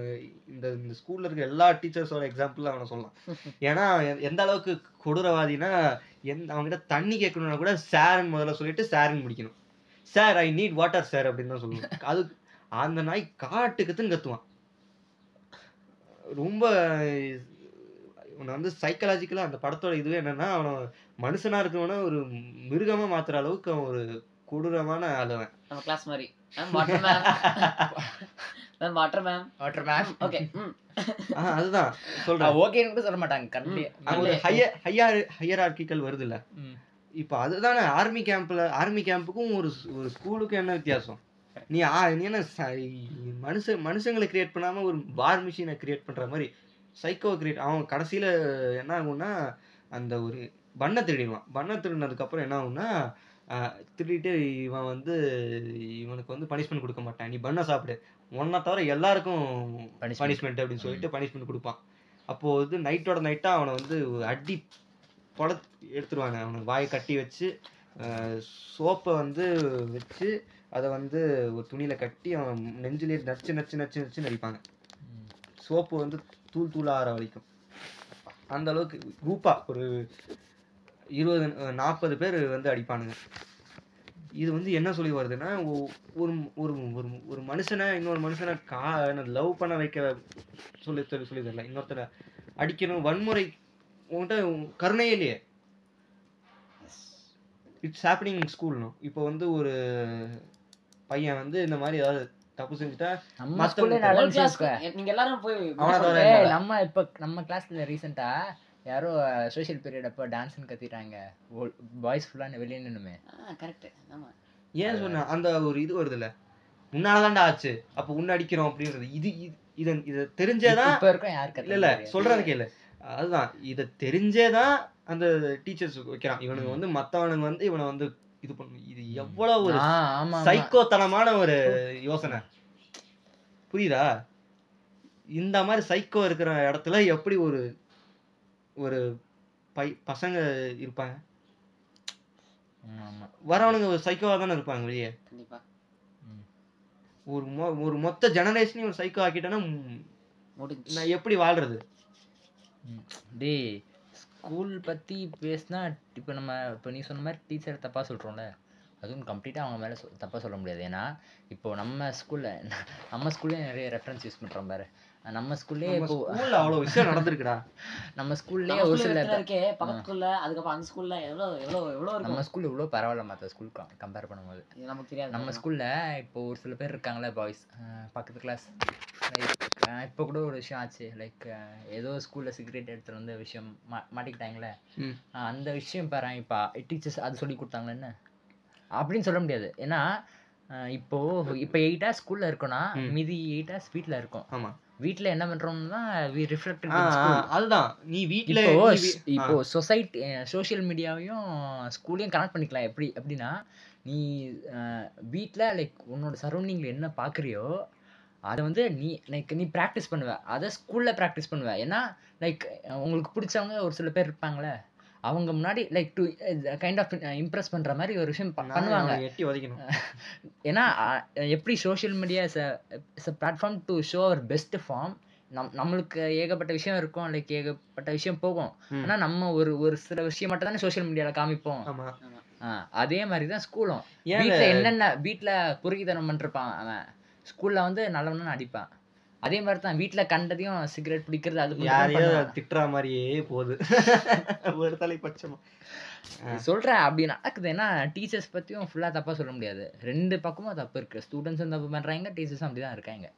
இந்த இந்த ஸ்கூல்ல இருக்க எல்லா டீச்சர்ஸோட எக்ஸாம்பிள் அவனை சொல்லலாம். (laughs) ஏன்னா எந்த அளவுக்கு கொடூரவாதினா எந்த அவன்கிட்ட தண்ணி கேட்கணும்னா கூட சார்ன்னு முதல்ல சொல்லிட்டு சார்ன்னு முடிக்கணும். Sir I need water sir அப்படின்னு தான் சொல்லணும் (laughs) அது அந்த நாய் காட்டுக்குத்துன்னு கத்துவான். ரொம்ப இவனை வந்து சைக்கலாஜிக்கலா அந்த படத்தோட இதுவே என்னன்னா அவனை மனுஷனா இருக்கவன ஒரு மிருகமா மாத்துற அளவுக்கு அவன் ஒரு கொடூரமான ஆளுவன் நம்ம கிளாஸ் மாதிரி. (laughs) Ma'am water ma'am water ma'am okay அதுதான் சொல்றேன். ஓகேன்னு கூட சொல்ல மாட்டாங்க அங்க ஒரு ஹையர் ஹையர் ஹையர் ஆர்கிக்கல் வருது இல்ல இப்போ அதுதானே ஆர்மி கேம்ப்ல ஆர்மி கேம்புக்கும் ஒரு ஒரு ஸ்கூலுக்கும் என்ன வித்தியாசம்? நீ நீ என்ன ச- மனுஷ மனுஷங்களை கிரியேட் பண்ணாம ஒரு வார் மிஷினை கிரியேட் பண்ற மாதிரி சைக்கோ கிரியேட் அவன் கடைசியில என்ன ஆகும்னா அந்த ஒரு பண்ணை திருடிடுவான். பண்ணை திருடினதுக்கு அப்புறம் என்ன ஆகும்னா திருடிட்டு இவன் வந்து இவனுக்கு வந்து பனிஷ்மெண்ட் கொடுக்க மாட்டான். நீ பண்ணை சாப்பிடு. ஒன்றை தவிர எல்லாருக்கும். பனிஷ்மெண்ட் அப்படின்னு சொல்லிட்டு பனிஷ்மெண்ட் கொடுப்பான். அப்போ வந்து நைட்டோட நைட்டா அவனை வந்து அடி பொல எடுத்துருவாங்க. அவனுக்கு வாயை கட்டி வச்சு சோப்பை வந்து வச்சு அதை வந்து ஒரு துணியில கட்டி அவன் நெஞ்சிலே நச்சு நச்சு நச்சு நச்சு நடிப்பாங்க. சோப்பு வந்து தூள் தூளாகிற வரைக்கும். அந்த அளவுக்கு குரூப்பா ஒரு இருபது நாற்பது பேர் வந்து அடிப்பானுங்க. இது வந்து என்ன சொல்லி வருதுன்னா ஒரு ஒரு ஒரு ஒரு மனுஷனை இன்னொரு மனுஷனை கா லவ் பண்ண வைக்க சொல்லி சொல்லி சொல்லி தரல இன்னொருத்தரை அடிக்கணும் வன்முறை உன்கிட்ட கருணையே இல்லையே இட்ஸ் ஹேப்பனிங் ஸ்கூல்னு இப்போ வந்து ஒரு பையன் வந்து இந்த மாதிரி ஏதாவது தப்பு செஞ்சுட்டா நம்ம. நீங்க எல்லாரும் போய் என்ன? நம்ம இப்ப நம்ம கிளாஸ்ல ரீசெண்டா யாரோ சோஷியல் பீரியட் அப்போ டான்ஸ்னு கத்திட்டாங்க. பாய்ஸ் ஃபுல்லா வெளியே நின்னுமே. கரெக்ட் ஆமா. ஏன் சொன்ன? அந்த ஒரு இது வருதுல்ல. உன்னாலதான்டா ஆச்சு. அப்ப உன்னை அடிக்கிறோம் அப்படின்றது. இது இது- இத தெரிஞ்சேதான் இப்ப இருக்கும் யார் இல்ல இல்ல சொல்றது கேளு. அதுதான். இத தெரிஞ்சேதான் அந்த டீச்சர்ஸ் வைக்கிறான். இவனுக்கு வந்து மத்தவனுங்க வந்து இவனை வந்து இது பண்ணு. இது எவ்வளவு ஒரு ஆமா சைக்கோத்தனமான ஒரு யோசனை. புரியுதா? இந்த மாதிரி சைக்கோ இருக்கிற இடத்துல எப்படி ஒரு ஒரு பை பசங்க இருப்பாங்க. வரவனுங்க ஒரு சைக்கோவா தானே இருப்பாங்க வெளியே. கண்டிப்பா. ஒரு மொ ஒரு மொத்த ஜெனரேஷனையும் ஒரு சைக்கோ ஆக்கிட்டேன்னா நான் எப்படி வாழ்றது? டேய் ஸ்கூல் பத்தி பேசினா இப்போ நம்ம இப்போ நீ சொன்ன மாதிரி டீச்சர் தப்பா சொல்றோம்ல. அதுவும் கம்ப்ளீட்டாக அவங்க மேலே சொ தப்பாக சொல்ல முடியாது. ஏன்னா இப்போ நம்ம ஸ்கூலில் நம்ம ஸ்கூல்லே நிறைய ரெஃபரன்ஸ் யூஸ் பண்ணுறோம் பாரு. நம்ம ஸ்கூல்லே இப்போ ஸ்கூல்ல அவ்வளவு விஷயம் நடந்திருக்குடா. நம்ம ஸ்கூல்லே ஒரு ஸ்கூல்ல சில இருக்கே? பக்கத்து ஸ்கூல்ல அதுக்கப்புறம் அந்த ஸ்கூல்ல எவ்வளவு எவ்வளவு எவ்வளவு நம்ம இருக்கும் ஸ்கூல் இவ்வளோ பரவாயில்ல மற்ற ஸ்கூல் கம்பேர் பண்ணும்போது. நமக்கு தெரியாது. நம்ம ஸ்கூல்ல இப்போ ஒரு சில பேர் இருக்காங்களே பாய்ஸ் பக்கத்து கிளாஸ் இப்போ கூட ஒரு விஷயம் ஆச்சு. லைக் ஏதோ ஸ்கூல்ல சிகரெட் எடுத்துட்டு வந்த விஷயம் மா மாட்டிக்கிட்டாங்களே. அந்த விஷயம் பாரு இப்போ டீச்சர்ஸ் அது சொல்லி கொடுத்தாங்களே என்ன? அப்படின்னு சொல்ல முடியாது. ஏன்னா இப்போ இப்போ எயிட் ஹவர்ஸ் ஸ்கூல்ல இருக்கோம்னா. மீதி எயிட் ஹவர்ஸ் வீட்டில் இருக்கும். ஆமா. வீட்டில் என்ன பண்றோம்னா வி ரிஃப்ளெக்ட் அதுதான். நீ வீட்ல இப்போ நீ வீ- இப்போ சொசைட்டி சோஷியல் மீடியாவையும் ஸ்கூலையும் கனெக்ட் பண்ணிக்கலாம். எப்படி எப்படின்னா நீ வீட்டில் லைக் உன்னோட சரௌண்டிங்கில் என்ன பார்க்குறியோ அதை வந்து நீ லைக் நீ ப்ராக்டிஸ் பண்ணுவ. அதை ஸ்கூலில் ப்ராக்டிஸ் பண்ணுவ. ஏன்னா லைக் உங்களுக்கு பிடிச்சவங்க ஒரு சில பேர் இருப்பாங்களே அவங்க முன்னாடி like to kind of impress பண்ணுற மாதிரி ஒரு விஷயம் பண்ணுவாங்க. எட்டி உதைக்கணும். (laughs) ஏன்னா எப்படி social media is is a platform to show our best form நம் நம்மளுக்கு ஏகப்பட்ட விஷயம் இருக்கும் லைக் ஏகப்பட்ட விஷயம் போகும். ம். ஆனா நம்ம ஒரு ஒரு சில விஷயம் மட்டும் தானே சோஷியல் மீடியால காமிப்போம். அதே மாதிரி தான் ஸ்கூலும் வீட்ல என்னென்ன வீட்ல பொறுக்கித்தனம் பண்ணிருப்பான் அவன். ஸ்கூல்ல வந்து நல்லவனு அடிப்பான். அதே மாதிரி தான் வீட்ல கண்டதையும் சிகரெட் பிடிக்கிறது அது தான் யாரையோ. திட்டுற மாதிரியே போகுது. ஒரு தலைப்பட்சமா சொல்றேன் அப்படி நடக்குது. ஏன்னா டீச்சர்ஸ் பத்தியும் ஃபுல்லா தப்பா சொல்ல முடியாது. ரெண்டு பக்கமும் தப்பு இருக்கு. ஸ்டூடெண்ட்ஸும் தப்பு பண்றாங்க டீச்சர்ஸும் அப்படிதான் இருக்காங்க.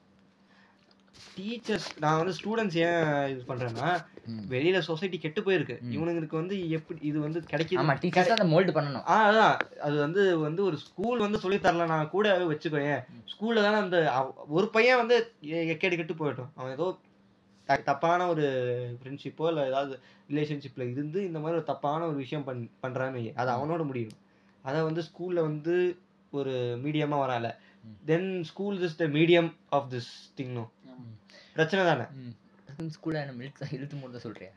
டீச்சர்ஸ் நான் வந்து ஸ்டூடெண்ட்ஸ் ஏன் இது பண்றேன்னா. வெளியில சொசைட்டி கெட்டு போயிருக்கு. இவனுங்களுக்கு வந்து எப்படி இது வந்து கிடைக்குது? ஆமா டீச்சர்ஸ் அதை மோல்டு பண்ணணும். ஆ அதான். அது வந்து வந்து ஒரு ஸ்கூல் வந்து சொல்லி தரலனா கூட வச்சுக்கோயேன் ஸ்கூல்ல தானே அந்த ஒரு பையன் வந்து எக்கேடு கெட்டு போயிட்டோம் அவன் ஏதோ தப்பான ஒரு ஃப்ரெண்ட்ஷிப்போ இல்லை ஏதாவது ரிலேஷன்ஷிப்ல இருந்து இந்த மாதிரி ஒரு தப்பான ஒரு விஷயம் பண் பண்றான்னு வை. அது அவனோட முடியும். அதை வந்து ஸ்கூல்ல வந்து ஒரு மீடியமா வரால. Then school is the medium of this thing no பிரச்சனை தானே? ஸ்கூல்ல நம்ம இழுத்து இழுத்து மூட சொல்றியா?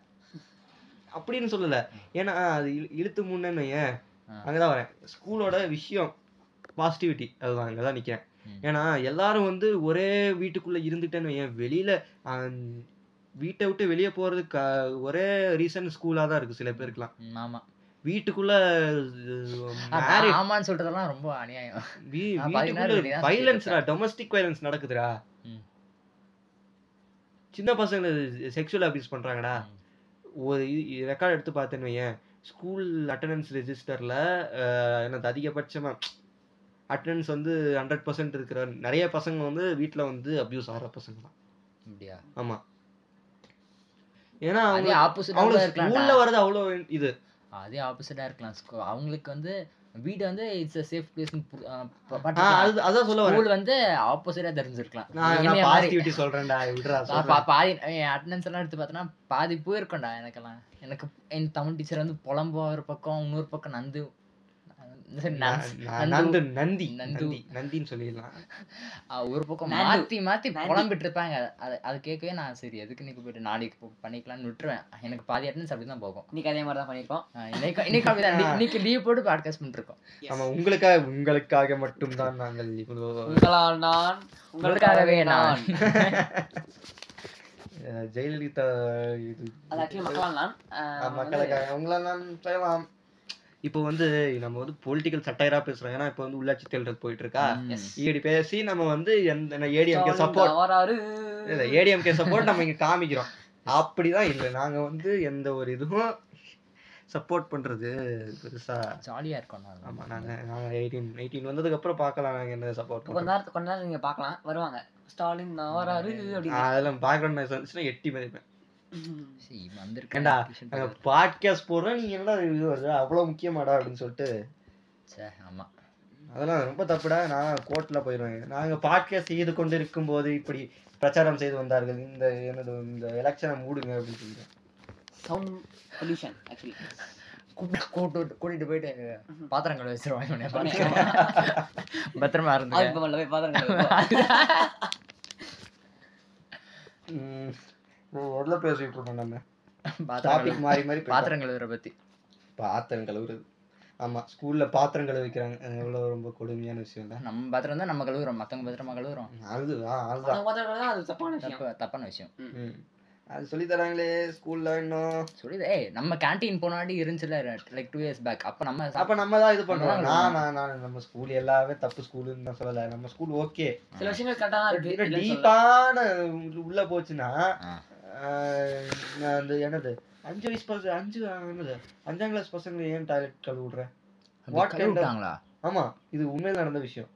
அப்படின்னு சொல்லல. ஏன்னா அது இழு- இழுத்து முன்னேன்னு ஏன். அங்கதான் வரேன். ஸ்கூலோட விஷயம் பாசிட்டிவிட்டி அதுதான் அங்கதான் நிக்கிறேன். ம். ஏன்னா எல்லாரும் வந்து ஒரே வீட்டுக்குள்ள இருந்துட்டேன்னு ஏன் வெளியில வீட்டை விட்டு வெளியே போறதுக்கு ஒரே ரீசன் ஸ்கூலா தான் இருக்கு சில பேருக்குலாம். ஆமா. வீட்டுக்குள்ள ஆமான்னு சொல்றதெல்லாம் ரொம்ப அநியாயம். தான் வைலன்ஸ்டா டொமஸ்டிக் வைலன்ஸ் நடக்குதுடா. சின்ன பசங்க செக்ஷுவல் அபியூஸ் பண்றாங்கடா. ம். ஒரு ரெக்கார்ட் எடுத்து பார்த்தேன்னு வையேன். ஸ்கூல் அட்டண்டன்ஸ் ரெஜிஸ்டர்ல எனக்கு அதிகபட்சமா அட்டண்டன்ஸ் வந்து ஹண்ட்ரட் பர்சன்ட் இருக்கிற நிறைய பசங்க வந்து வீட்ல வந்து அபியூஸ் ஆகிற பசங்க தான். அப்படியா? ஆமா. ஏன்னா அவங்க அதே ஆப்போசிட்டா அவங்களுக்கு ஸ்கூல்ல வர்றது அவ்வளோ இது. அதே ஆப்போசிட்டா இருக்கலாம். அவங்களுக்கு வந்து வீடு வந்து இட்ஸ் சேஃப் பிளேஸ் அது அதான் சொல்ல வரேன். வந்து ஆப்போசிட்டா தெரிஞ்சிருக்கலாம். நான் பாசிட்டிவிட்டி சொல்றேன்டா விடுறா பாதி அட்டண்டன்ஸ் எல்லாம் எடுத்து பார்த்தோன்னா பாதி போயிருக்கோம்டா எனக்கெல்லாம். எனக்கு என் தமிழ் டீச்சர் வந்து புலம்பு ஒரு பக்கம் இன்னொரு பக்கம் நந்து நந்து- நந்து நந்தி. நந்து. நந்தி. நந்தின்னு சொல்லிடலாம். ஒரு பக்கம். மாத்தி மாத்தி. புலம்பிட்டு இருப்பாங்க அது அது கேட்கவே நான் சரி எதுக்கு நீக்கு போயிட்டு நாளைக்கு பண்ணிக்கலாம்னு விட்டுருவேன். எனக்கு பாதி அட்டண்டன்ஸ் அப்படி தான் போகும். இன்னைக்கு அதே மாதிரி தான் பண்ணியிருக்கோம் இன்னைக்கு இன்னைக்கு (laughs) இன்னைக்கு- இன்னைக்கு லீவ் போட்டு பாட்காஸ்ட் பண்ணிருக்கோம் ஆமா உங்களுக்காக உங்களுக்காக மட்டும்தான் நாங்கள் இவ்வளோ உங்களால் நான் உங்களுக்காகவே நான். (laughs) ஜெயலலிதா இது மக்களால் நான். மக்களுக்காக. உங்களை நான் செய்யலாம் இப்போ வந்து நம்ம வந்து பொலிட்டிக்கல் சட்டையரா பேசுறோம். ஏன்னா இப்போ வந்து உள்ளாட்சி தேர்தல் போயிட்டு இருக்கா. இப்படி பேசி நம்ம வந்து எந்த ஏடிஎம்கே சப்போர்ட். இல்ல ஏடிஎம்கே சப்போர்ட் நம்ம இங்க காமிக்கிறோம். அப்படிதான் இல்ல நாங்க வந்து எந்த ஒரு இதுவும் சப்போர்ட் பண்றது பெருசா ஜாலியா இருக்கும் நான் ஆமா நாங்க நாங்க எயிட்டீன் எயிட்டீன் வந்ததுக்கு அப்புறம் பார்க்கலாம் நாங்க என்ன சப்போர்ட் கொஞ்ச நேரத்துக்கு கொஞ்ச நேரம் நீங்க பார்க்கலாம். வருவாங்க. ஸ்டாலின் தவறாரு அப்படின்னு அதெல்லாம் பேக்ரவுண்ட் நாய்ஸ் வந்துச்சுன்னா எட்டி மதிப்பேன். ஏண்டா. பாட்காஸ்ட் போடுறோம் நீங்க என்னடா இது வருது அவ்வளவு முக்கியமாடா அப்படின்னு சொல்லிட்டு. ச்சே, ஆமா. அதெல்லாம் ரொம்ப தப்புடா. நான் கோர்ட்ல போயிடுவேன் நாங்க பாட்காஸ்ட் செய்து கொண்டு இருக்கும்போது இப்படி பிரச்சாரம் செய்து வந்தார்கள். இந்த என்னது இந்த எலெக்ஷனை மூடுங்க அப்படின்னு சொல்லிட்டு. சவுண்ட் பொல்யூஷன் ஆக்சுவலி கூப்பிட்டு கூட்டு கூட்டிட்டு போயிட்டு பாத்திரம் கழுவ வச்சிருவாங்க. பத்திரமா (laughs) இருந்து பாத்திரம் ம், எதுல பேசிட்டு இருக்கோம் நம்ம. டாபிக் மாறி மாறி. பாத்திரம் கழுவுற பத்தி. பாத்திரம் கழுவுறது. ஆமா ஸ்கூல்ல பாத்திரம் கழுவி வைக்கிறாங்க அது எவ்வளவு ரொம்ப கொடுமையான விஷயம் தான் நம்ம பாத்திரம் தான் நம்ம கழுவுறோம். மத்தவங்க பத்திரமா கழுவுறோம். அதுதான் அது தப்பான விஷயம். தப்பு தப்பான விஷயம். ம். அது சொல்லி தராங்களே ஸ்கூல்ல இன்னும். சொல்லுது ஏய் நம்ம கேண்டீன் போனாடி இருந்துச்சுல லைக் டூ இயர்ஸ் பேக் அப்ப நம்ம அப்ப நம்ம தான் இது நம்ம நான் நான் நான் நம்ம ஸ்கூல் எல்லாமே தப்பு ஸ்கூலுன்னு நான் சொல்லல. நம்ம ஸ்கூல் ஓகே சில விஷயங்கள் கரெக்டா தான் இருக்கு. டீப்பான உள்ள போச்சுன்னா அந்த என்னது? அஞ்சு வயசு பசங்க அஞ்சு என்னது? அஞ்சாம் கிளாஸ் பசங்க ஏன் டாய்லெட் கழுவி விடுறேன் அப்படி What kind of- கழுவிட்டாங்களா ஆமா இது உண்மையில நடந்த விஷயம்.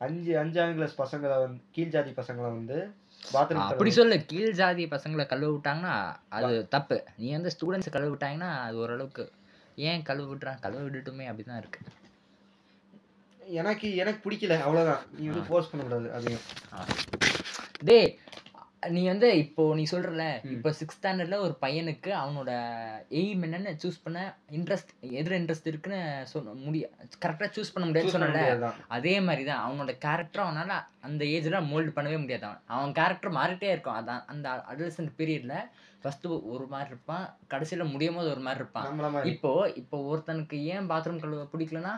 அஞ்சு அஞ்சாம் கிளாஸ் பசங்களை வந்து கீழ் ஜாதி பசங்களை வந்து பாத்ரூம் அப்படி சொல்லு கீழ் ஜாதி பசங்களை கழுவ விட்டாங்கன்னா அது தப்பு. நீ வந்து ஸ்டூடெண்ட்ஸ் கழுவ விட்டாங்கன்னா அது ஓரளவுக்கு ஏன் கழுவ விட்டுறான் கழுவ விட்டுட்டுமே அப்படிதான் இருக்கு. எனக்கு எனக்கு பிடிக்கல அவ்வளவுதான். நீ வந்து ஃபோர்ஸ் பண்ணக்கூடாது அதையும். டேய் நீ வந்து இப்போ நீ சொல்றல. இப்போ சிக்ஸ் ஸ்டாண்டர்ட்ல ஒரு பையனுக்கு அவனோட எய்ம் என்னன்னு சூஸ் பண்ண இன்ட்ரெஸ்ட் எதுல இன்ட்ரெஸ்ட் இருக்குன்னு சொல்ல முடிய கரெக்டா சூஸ் பண்ண பண்ண சொன்னல. அதே மாதிரி தான் அவனோட கேரக்டர் அவனால அந்த ஏஜ்ல மோல்டு பண்ணவே முடியாது அவன் அவன் கேரக்டர் மாறிட்டே இருக்கும். அதான் அந்த அடல்சன்ட் பீரியட்ல ஃபர்ஸ்ட் ஒரு மாதிரி இருப்பான் கடைசியில முடியும் போது ஒரு மாதிரி இருப்பான். இப்போ இப்போ ஒருத்தனுக்கு ஏன் பாத்ரூம் கழுவ பிடிக்கலனா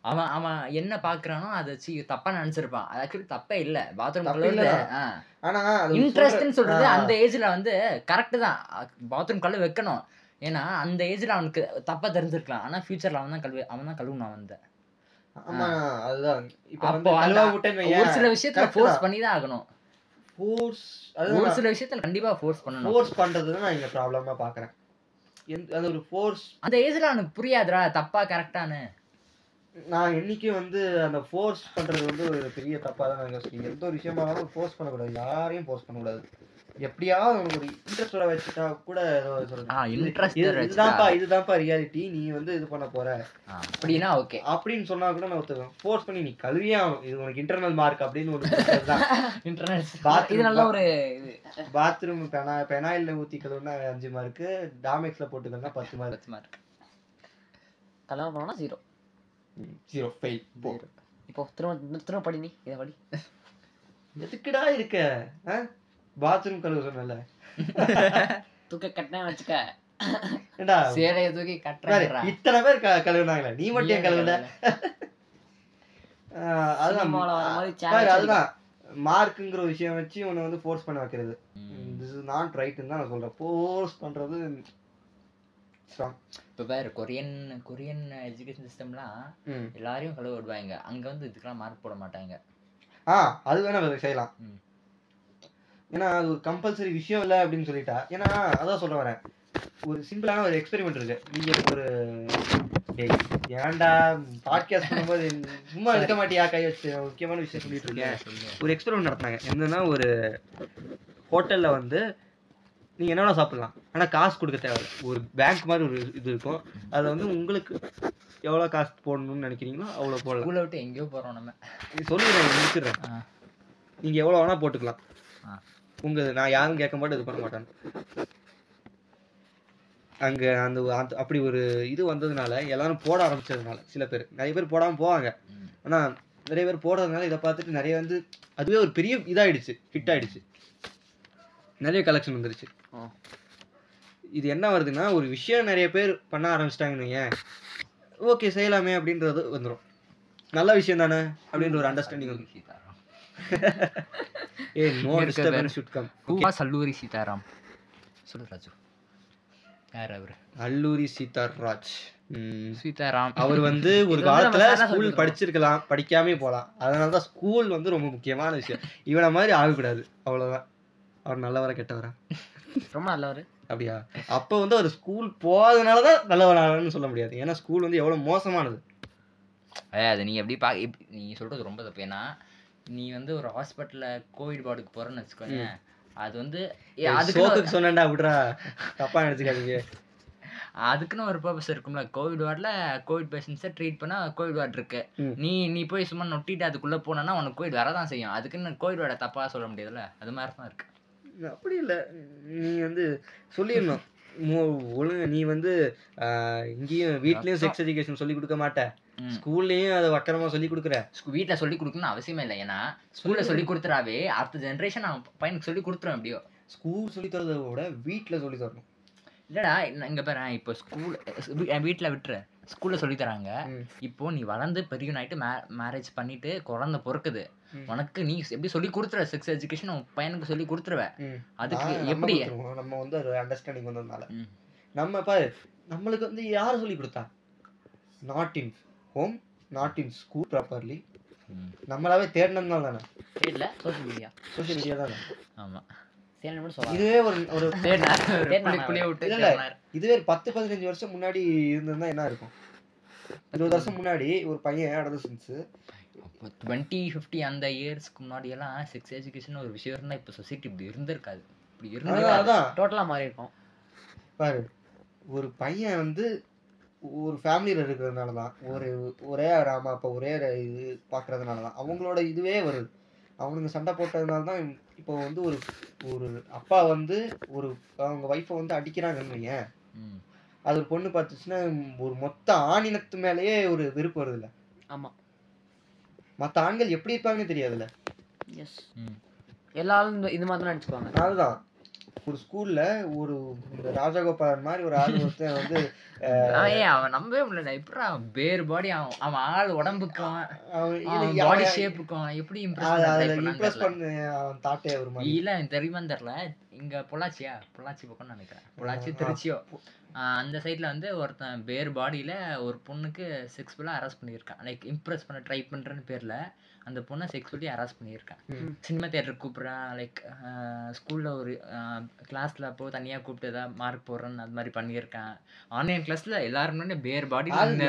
அவன் அவன் என்ன பாக்குறானோ அதை சி தப்பா நினைச்சிருப்பான். அது ஆக்சுவலி தப்பே இல்ல. பாத்ரூம். ஆனா இன்ட்ரெஸ்ட்னு சொல்றது. அந்த ஏஜ்ல வந்து கரெக்ட் தான். பாத்ரூம் கழுவ வைக்கணும். ஏன்னா அந்த ஏஜ்ல அவனுக்கு தப்பா தெரிஞ்சிருக்கலாம். ஆனா ஃபியூச்சர்ல அவன் தான் கழுவு அவன் தான் கழுவணும் வந்து ஆமா அதுதான். இப்ப அந்த- ஒரு சில விஷயத்துல ஃபோர்ஸ். பண்ணி தான் ஆகணும். ஃபோர்ஸ் ஒரு சில விஷயத்துல கண்டிப்பா ஃபோர்ஸ் பண்ணணும். ஃபோர்ஸ் பண்றது நான் இங்க ப்ராப்ளமா பாக்குறேன். அது ஒரு ஃபோர்ஸ் அந்த ஏஜ்ல அவனுக்கு புரியாதுடா தப்பா கரெக்டானு நான் என்னைக்கும் வந்து அந்த ஃபோர்ஸ் பண்றது வந்து ஒரு பெரிய தப்பா தான் நான் யோசிக்கிறேன். எந்த ஒரு விஷயமா இருந்தாலும் ஃபோர்ஸ் பண்ணக்கூடாது. யாரையும் ஃபோர்ஸ் பண்ணக்கூடாது. எப்படியாவது உனக்கு ஒரு இன்ட்ரெஸ்டோட வச்சுட்டா கூட இது- இதுதான்ப்பா இதுதான்ப்பா ரியாலிட்டி நீ வந்து இது பண்ண போற. அப்படின்னா ஓகே அப்படின்னு சொன்னா கூட நான் ஒத்துக்குவேன். ஃபோர்ஸ் பண்ணி நீ ஆகணும். இது உனக்கு இன்டர்னல் மார்க் அப்படின்னு ஒரு தான். (laughs) இன்டர்நெட் இது நல்ல ஒரு பாத்ரூம் பெனா பெனாயில்ல ஊத்தி கழுவுனா அஞ்சு மார்க்கு டாமெக்ஸ்ல போட்டுக்கணும்னா பத்து மார்க் மார்க் கல்யாணம் பண்ணோம்னா ஜீரோ ஜீரோ ஃபெயில் போ இப்போ திரும்ப திரும்ப படி நீ இதை படி. எதுக்குடா இருக்க? பாத்ரூம் கழுவு சொன்னல தூக்க கட்டினா வச்சுக்க. சேலைய தூக்கி பாரு, கட்டுறா இத்தனை பேர் கழுவுனாங்களே. நீ மட்டும் ஏன் கழுவுல? (laughs) அதுதான். அதுதான். மார்க்குங்கிற விஷயம் வச்சு உன்னை வந்து ஃபோர்ஸ் பண்ண வைக்கிறது. திஸ் இஸ் நாட் தான் நான் சொல்றேன். ஃபோர்ஸ் பண்றது இப்போ வேறு கொரியன் கொரியன் எஜுகேஷன் சிஸ்டம்லாம் எல்லாரையும் கழுவ விடுவாங்க. அங்கே வந்து இதுக்கெல்லாம் மார்க் போட மாட்டாங்க. ஆ அது வேணா செய்யலாம். ஏன்னா அது ஒரு கம்பல்சரி விஷயம் இல்லை அப்படின்னு சொல்லிட்டா ஏன்னா அதான் சொல்ல வரேன். ஒரு சிம்பிளான ஒரு எக்ஸ்பெரிமெண்ட் இருக்கு. நீங்க ஒரு ஏன்டா பாட்காஸ்ட் பண்ணும்போது சும்மா இருக்க மாட்டியா? கை வச்சு முக்கியமான விஷயம் சொல்லிட்டு இருக்கேன். ஒரு எக்ஸ்பெரிமெண்ட் நடத்தினாங்க. என்னன்னா ஒரு ஹோட்டல்ல வந்து நீங்க என்ன வேணா சாப்பிடலாம். ஆனா காசு கொடுக்க தேவையில்ல. ஒரு பேங்க் மாதிரி ஒரு இது இருக்கும். அதை வந்து உங்களுக்கு எவ்வளவு காசு போடணும்னு நினைக்கிறீங்களோ அவ்வளவு போடலாம். ஸ்கூலை விட்டு எங்கேயோ போகிறோம் நம்ம. சொல்லுங்க முடிச்சிடுறேன். ஆ. நீங்க எவ்வளவு வேணா போட்டுக்கலாம். ஆ. உங்க நான் யாரும் கேட்க மாட்டேன் இது பண்ண மாட்டேன். அங்க அந்த அப்படி ஒரு இது வந்ததுனால எல்லாரும் போட ஆரம்பிச்சதுனால சில பேர். நிறைய பேர் போடாம போவாங்க. ம். ஆனா நிறைய பேர் போடுறதுனால இதை பார்த்துட்டு நிறைய வந்து அதுவே ஒரு பெரிய இதாயிடுச்சு ஹிட் ஆயிடுச்சு. நிறைய கலெக்ஷன் வந்துருச்சு. இது என்ன வருதுன்னா ஒரு விஷயம் நிறைய பேர் பண்ண ஆரம்பிச்சிட்டாங்கன்னு ஏன் ஓகே செய்யலாமே அப்படின்றது வந்துடும் நல்ல விஷயம் தானே அப்படின்ற ஒரு அண்டர்ஸ்டாண்டிங் வந்து a no disturbance should come Hua சல்லூரி சீதாராம். சொல்லு ராஜு. யார் அவர்? அல்லூரி சீதாராஜ். சீதாராம். அவர் வந்து ஒரு காலத்துல ஸ்கூல். படிச்சிருக்கலாம் படிக்காமே போலாம். அதனால தான் ஸ்கூல் வந்து ரொம்ப முக்கியமான விஷயம். இவனை மாதிரி ஆகக்கூடாது. அவ்வளவுதான். அவர் நல்லவரா கெட்டவரா? ரொம்ப நல்லவர். அப்படியா? அப்போ வந்து அவர் ஸ்கூல் போகாதனால தான் நல்லவரான்னு சொல்ல முடியாது. ஏன்னா ஸ்கூல் வந்து எவ்வளவு மோசமானது. அது நீ எப்படி பா எப்படி- நீ சொல்றது ரொம்ப தப்பு. ஏன்னா நீ வந்து ஒரு ஹாஸ்பிட்டல்ல கோவிட் வார்டுக்கு போறேன்னு வச்சுக்கோங்க அது வந்து ஏ, அதுக்குன்னு ஒரு- சோத்துக்கு சொன்னேன்டா விட்றா. தப்பா நினைச்சுக்காதீங்க. அதுக்குன்னு ஒரு பர்பஸ் இருக்கும்ல. கோவிட் வார்டில் கோவிட் பேஷண்ட்ஸை ட்ரீட் பண்ண கோவிட் வார்டு இருக்கு. நீ நீ போய் சும்மா நொட்டிட்டு அதுக்குள்ள போனேன்னா உனக்கு கோவிட் வரதான் செய்யும். அதுக்குன்னு கோவிட் வார்டை தப்பா சொல்ல முடியாதுல்ல? அது மாதிரி தான் இருக்கு. அப்படி இல்லை. நீ வந்து சொல்லிடணும். ஒழுங்கா நீ வந்து இங்கேயும் வீட்லயும் செக்ஸ் எஜுகேஷன் சொல்லி கொடுக்க மாட்ட. ம். ஸ்கூல்லயும் அதை வக்கரமா சொல்லி கொடுக்குற. வீட்டில் சொல்லி கொடுக்கணும்னு அவசியமே இல்லை. ஏன்னா ஸ்கூல்ல சொல்லி கொடுத்துறாவே அடுத்த ஜென்ரேஷன் அவன் பையனுக்கு சொல்லி கொடுத்துரும் எப்படியோ. ஸ்கூல் சொல்லி தரதை விட வீட்ல சொல்லி தரணும். இல்லடா இங்க பாரு இப்போ ஸ்கூல் வீட்டில் விட்டுரு. ஸ்கூல்ல சொல்லி தராங்க. இப்போ நீ வளர்ந்து பெரியவனாயிட்டு மே மேரேஜ் பண்ணிட்டு குழந்தை பிறக்குது. உனக்கு நீ எப்படி சொல்லி கொடுத்துருவ செக்ஸ் எஜுகேஷன் உன் பையனுக்கு சொல்லி கொடுத்துருவ. அதுக்கு எப்படி. நம்ம வந்து ஒரு அண்டர்ஸ்டாண்டிங் வந்ததுனால. நம்ம பாரு நம்மளுக்கு வந்து யார் சொல்லி கொடுத்தா? Not in home not in school properly. நம்மளாவே தேடினதுனால தானே. இல்ல சோஷியல் மீடியா சோஷியல் மீடியா தானே. ஆமா. இதுவே ஒரு ஒரு. (laughs) இதுவே ஒரு பத்து பதினஞ்சு வருஷம் முன்னாடி இருந்திருந்தா என்ன இருக்கும்? இருபது வருஷம் முன்னாடி ஒரு பையன் அடலசன்ஸ் அப்போ டுவெண்ட்டி ஃபிஃப்டி அந்த இயர்ஸ்க்கு முன்னாடி எல்லாம் செக்ஸ் எஜுகேஷன் ஒரு விஷயம் இருந்தா இப்போ சொசைட்டி இப்படி இருந்திருக்காது. இப்படி அதான் இருந்திருக்காது அதான் டோட்டலா மாறி இருக்கும். பாரு ஒரு பையன் வந்து ஒரு ஃபேமிலியில் இருக்கிறதுனால தான் ஒரு ஒரே அம்மா அப்பா ஒரே இது பார்க்கறதுனால தான் அவங்களோட இதுவே வருது. அவனுங்க சண்டை போட்டதுனால தான் இப்போ வந்து ஒரு ஒரு அப்பா வந்து ஒரு அவங்க ஒய்ஃபை வந்து அடிக்கிறாங்கன்னு ம். அது ஒரு பொண்ணு பார்த்துச்சுன்னா ஒரு மொத்த ஆணினத்து மேலேயே ஒரு வெறுப்பு வருதுல்ல. ஆமா. மற்ற ஆண்கள் எப்படி இருப்பாங்கன்னு தெரியாதுல்ல. எஸ். எல்லாரும் இந்த- மாதிரி தான் நினைச்சுக்குவாங்க. அதுதான். ஒரு ஸ்கூல்ல ஒரு இந்த ராஜகோபாலன் மாதிரி ஒரு ஆள் ஒருத்தன் வந்து (laughs) அவன் ஏன் அவன் நம்பவே முடியல எப்படி அவன் பேர் பாடி அவன் அவன் ஆள் உடம்புக்கும் பாடி ஷேப்புக்கும் எப்படி இம்ப்ரெஸ் இம்ப்ரெஸ் பண்ண அவன் தாட்டே ஒரு மாதிரி. இல்ல தெரியுமான்னு தெரியல. இங்க பொள்ளாச்சியா? பொள்ளாச்சி பக்கம்னு நினைக்கிறேன். பொள்ளாச்சி. திருச்சியோ? அந்த சைட்ல வந்து ஒருத்தன் பேர் பாடியில ஒரு பொண்ணுக்கு செக்ஸ்ஃபுல்லா அரெஸ்ட் பண்ணியிருக்கான். லைக் இம்ப்ரெஸ் பண்ண ட்ரை பண்றேன்னு பேர்ல அந்த பொண்ணை செக்ஸ்ஃபுல்லி அரெஸ்ட் பண்ணியிருக்கான். சினிமா தியேட்டர் கூப்பிட்றான். லைக் ஸ்கூல்ல ஒரு கிளாஸ்ல அப்போ தனியா கூப்பிட்டு ஏதாவது மார்க் போடுறேன்னு அது மாதிரி பண்ணியிருக்கான். ஆன்லைன் கிளாஸ்ல எல்லாரும் பேர் பாடி தானே?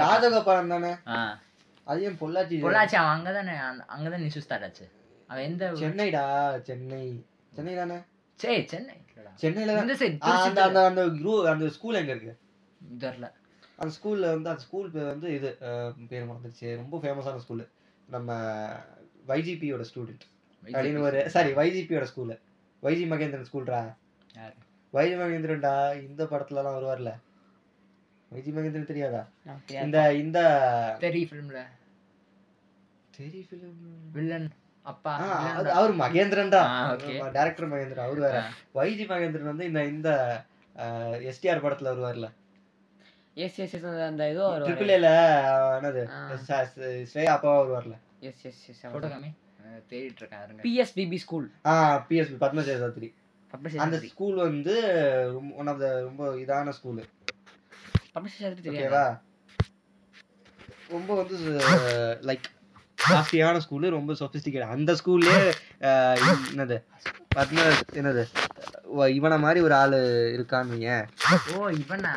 ஆஹ் அது ஏன் பொள்ளாச்சி பொள்ளாச்சி அவன் அங்கதானே அந்த- அங்கதான் நியூஸ் ஸ்டார்ட் ஆச்சு. அவன் எந்த? சென்னைடா சென்னை. சென்னை தானே? சே சென்னை. சென்னையில தான் இந்த சைடு அந்த அந்த அந்த குரூ- அந்த ஸ்கூல் எங்க இருக்கு? தெரியல அந்த ஸ்கூல்ல வந்து அந்த ஸ்கூல் பேர் வந்து இது பேர் மறந்துருச்சு ரொம்ப ஃபேமஸான ஸ்கூல் நம்ம வைஜிபியோட ஸ்டூடெண்ட் அப்படின்னு ஒரு சாரி வைஜிபியோட ஸ்கூலு வைஜி மகேந்திரன் ஸ்கூல்ரா? வைஜி மகேந்திரன்டா இந்த படத்துலலாம் வருவார்ல. வைஜி மகேந்திரன் தெரியாதா. இந்த இந்த தெரிய ஃபிலிம்ல தெரி film வில்லன் அப்பா. அவர் மகேந்திரன் தான். டேரக்டர் மகேந்திரன் அவர் வேற. வைஜி மகேந்திரன் வந்து இந்த இந்த எஸ்டிஆர் படத்துல வருவார்ல எஸ் எஸ் எஸ் அந்த- இதோ ட்ரிபிள் ஏல என்னது ஸ்ரேயா அப்பாவா வருவார்ல எஸ் எஸ் எஸ் போட்டோ காமி அஹ் தேடிட்டு இருக்கேன். பிஎஸ்பிபி ஸ்கூல் ஆ பிஎஸ்பி பத்மஜேசாத்ரி அந்த ஸ்கூல் வந்து ஒன் ஆஃப் த ரொம்ப இதான ஸ்கூல் எடுத்து தெரியாது? ரொம்ப வந்து லைக் காஸ்ட்லியான ஸ்கூலு ரொம்ப சொபிஸ்டிகேட் அந்த ஸ்கூல்லே என்னது? என்னது? இவனை மாதிரி ஒரு ஆள் இருக்கான்னு. ஓ இவனா?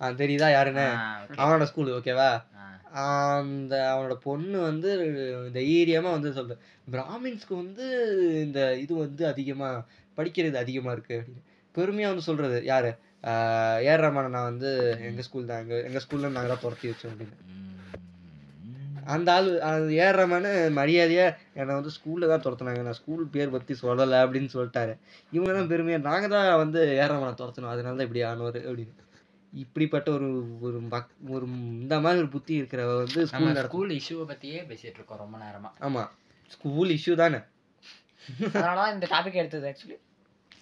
ஆ, தெரியுதா யாருன்னு. அவனோட ஸ்கூல் ஓகேவா. அந்த அவனோட பொண்ணு வந்து தைரியமா வந்து சொல்ற பிராமின்ஸ்க்கு வந்து இந்த இது வந்து அதிகமா படிக்கிறது அதிகமா இருக்கு அப்படின்னு. பெருமையா வந்து சொல்றது யாரு? ஆஹ் ஏஆர் ரஹ்மானை நான் வந்து எங்க ஸ்கூல் தான் எங்க எங்க ஸ்கூல்ல நாங்க தான் துரத்தி வச்சோம் அப்படின்னு. அந்த ஆள் அந்த ஏஆர் ரஹ்மான் மரியாதையா என்னை வந்து ஸ்கூல்ல தான் துரத்துனாங்க. நான் ஸ்கூல் பேர் பத்தி சொல்லலை அப்படின்னு சொல்லிட்டாரு. இவங்க தான் பெருமையா நாங்க தான் வந்து ரஹ்மானை துரத்தணும் அதனால தான் இப்படி ஆனவர் அப்படின்னு. இப்படிப்பட்ட ஒரு ஒரு மக் ஒரு இந்த மாதிரி ஒரு புத்தி இருக்கிறவ வந்து ஸ்கூல் ஸ்கூல் இஷ்யூவை பத்தியே பேசிட்டு இருக்கோம் ரொம்ப நேரமா. ஆமா. ஸ்கூல் இஷ்யூ தானே. அதனாலதான் இந்த டாபிக் எடுத்தது ஆக்சுவலி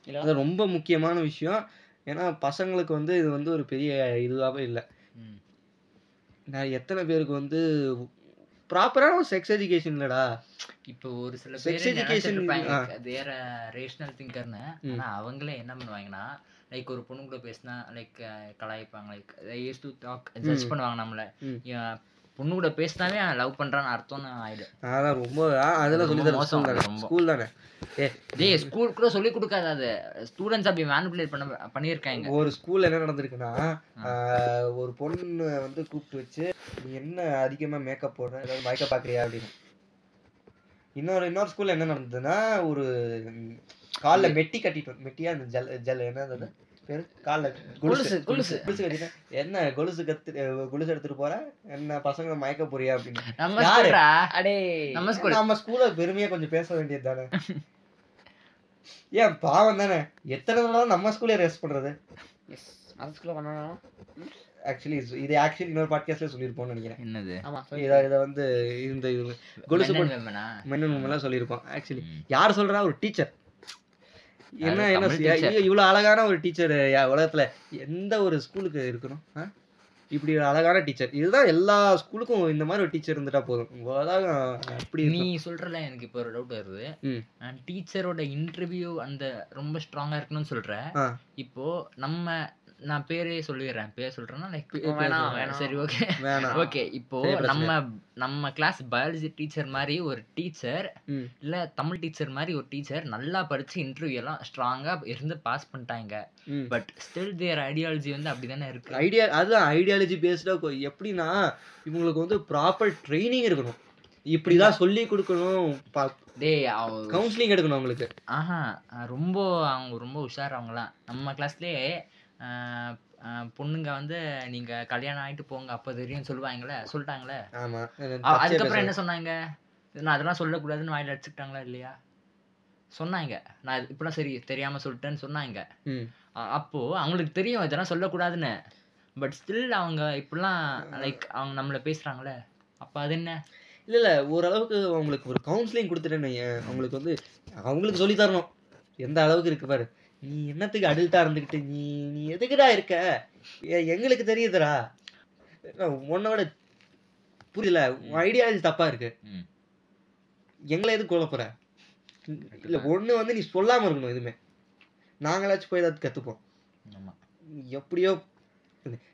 இல்ல அது ரொம்ப முக்கியமான விஷயம். ஏன்னா பசங்களுக்கு வந்து இது வந்து ஒரு பெரிய இதுவாகவே இல்லை. நான் எத்தனை பேருக்கு வந்து ப்ராப்பரான ஒரு செக்ஸ் எஜுகேஷன் இல்லடா இப்போ ஒரு சில இருப்பாங்க ஆ. தேர ரேஷனல் திங்கர்னு. ஆனா அவங்களே என்ன பண்ணுவாங்கன்னா லைக் ஒரு பொண்ணு கூட பேசினா like கலாய்ப்பாங்க like used to talk judge. பண்ணுவாங்க நம்மள பொண்ணு கூட பேசினாவே லவ் பண்றான்னு அர்த்தம்னு ஆயிடும். அதான் ரொம்ப அதெல்லாம் சொல்லி மோசம் ரொம்ப. ஸ்கூல் தானே? ஏ டேய் ஸ்கூல் கூட சொல்லி கொடுக்காது அது. ஸ்டூடெண்ட்ஸ் அப்படி மேனிபுலேட் பண்ண பண்ணியிருக்காங்க. ஒரு ஸ்கூல்ல என்ன நடந்திருக்குன்னா ஒரு பொண்ணு வந்து கூப்பிட்டு வச்சு நீ என்ன அதிகமா மேக்கப் போடுற? ஏதாவது மயக்க பாக்குறியா? அப்படின்னு. இன்னொரு இன்னொரு ஸ்கூல்ல என்ன நடந்ததுன்னா ஒரு கால்ல மெட்டி கட்டிட்டு வந்து- மெட்டியா? அந்த ஜல் ஜல் என்ன கால்ல. கொலுசு, கொலுசு. கொலுசு. கட்டிட்டு என்ன கொலுசு கத்து கொலுசு எடுத்துட்டு போற? என்ன பசங்க மயக்க போறியா அப்படின்னு. நம்ம அடே. நம்ம ஸ்கூல். நம்ம ஸ்கூல்ல பெருமையா கொஞ்சம் பேச வேண்டியது தானே? ஏன் பாவம் தானே? எத்தனை தடவை நம்ம ஸ்கூல்ல ரெஸ்ட் பண்றது? எஸ் மத ஸ்கூல்ல பண்ணணும் ஆக்சுவலி இது ஆக்சுவலி இன்னொரு பாட்காஸ்ட்ல சொல்லியிருப்போம்னு நினைக்கிறேன். என்னது? ஆமா இதை இதை வந்து இந்த இது கொலுசு Men and போட்டு women ஆ? மென்னு எல்லாம் சொல்லியிருப்போம் ஆக்சுவலி. யார் சொல்றா? ஒரு டீச்சர் என்ன என்ன இவ்வளவு அழகான ஒரு டீச்சர் உலகத்துல எந்த ஒரு ஸ்கூலுக்கு இருக்கணும்? இப்படி ஒரு அழகான டீச்சர் இதுதான் எல்லா ஸ்கூலுக்கும் இந்த மாதிரி ஒரு டீச்சர் இருந்துட்டா போதும் உலகம் அப்படி நீ. சொல்றல எனக்கு இப்போ ஒரு டவுட் வருது ம். டீச்சரோட இன்டர்வியூ அந்த ரொம்ப ஸ்ட்ராங்கா இருக்கணும்னு சொல்ற. இப்போ நம்ம நான் பேரே சொல்லிடுறேன். பேர் சொல்றேன்னா லைக் வேணாம். சரி ஓகே. (laughs) ஓகே இப்போ நம்ம நம்ம கிளாஸ் பயாலஜி டீச்சர் மாதிரி ஒரு டீச்சர். இல்ல தமிழ் டீச்சர் மாதிரி ஒரு டீச்சர் நல்லா படிச்சு இன்டர்வியூ எல்லாம் ஸ்ட்ராங்கா இருந்து பாஸ் பண்ணிட்டாங்க. பட் ஸ்டில் தேர் ஐடியாலஜி வந்து அப்படிதானே இருக்கு. ஐடியா அதுதான் ஐடியாலஜி பேஸ்டா எப்படின்னா இவங்களுக்கு வந்து ப்ராப்பர் ட்ரைனிங் இருக்கணும். இப்படிதான் சொல்லி கொடுக்கணும். டேய் கவுன்சிலிங் எடுக்கணும் அவங்களுக்கு. ஆஹா ரொம்ப அவங்க ரொம்ப உஷார் அவங்கலாம் நம்ம கிளாஸ்லயே பொண்ணுங்க வந்து நீங்க கல்யாணம் ஆயிட்டு போங்க அப்ப தெரியும் சொல்லுவாங்களே சொல்லிட்டாங்களே? அதுக்கப்புறம் என்ன சொன்னாங்க? நான் அதெல்லாம் சொல்லக்கூடாதுன்னு வாயில அடிச்சுக்கிட்டாங்களா இல்லையா? சொன்னாங்க. நான் இப்படிலாம் சரி தெரியாம சொல்லிட்டேன்னு சொன்னாங்க. அப்போ அவங்களுக்கு தெரியும் இதெல்லாம் சொல்லக்கூடாதுன்னு. பட் ஸ்டில் அவங்க இப்படிலாம் லைக் அவங்க நம்மள பேசுறாங்களே அப்ப அது என்ன? இல்ல இல்ல ஓரளவுக்கு அவங்களுக்கு ஒரு கவுன்சிலிங் கொடுத்துட்டேன்னு அவங்களுக்கு வந்து அவங்களுக்கு சொல்லி தரணும். எந்த அளவுக்கு இருக்கு பாரு. நீ என்னத்துக்கு அடல்ட்டா இருந்துகிட்டு நீ நீ எதுக்குடா இருக்க? எங்களுக்கு தெரியுதுடா. உன்னோட புரியல உன் ஐடியாலஜி தப்பா இருக்கு. எங்களை எதுக்கு கொல்ல போற? இல்ல ஒண்ணு வந்து நீ சொல்லாம இருக்கணும் எதுவுமே. நாங்களாச்சும் போய் ஏதாவது கத்துப்போம். ஆமா. எப்படியோ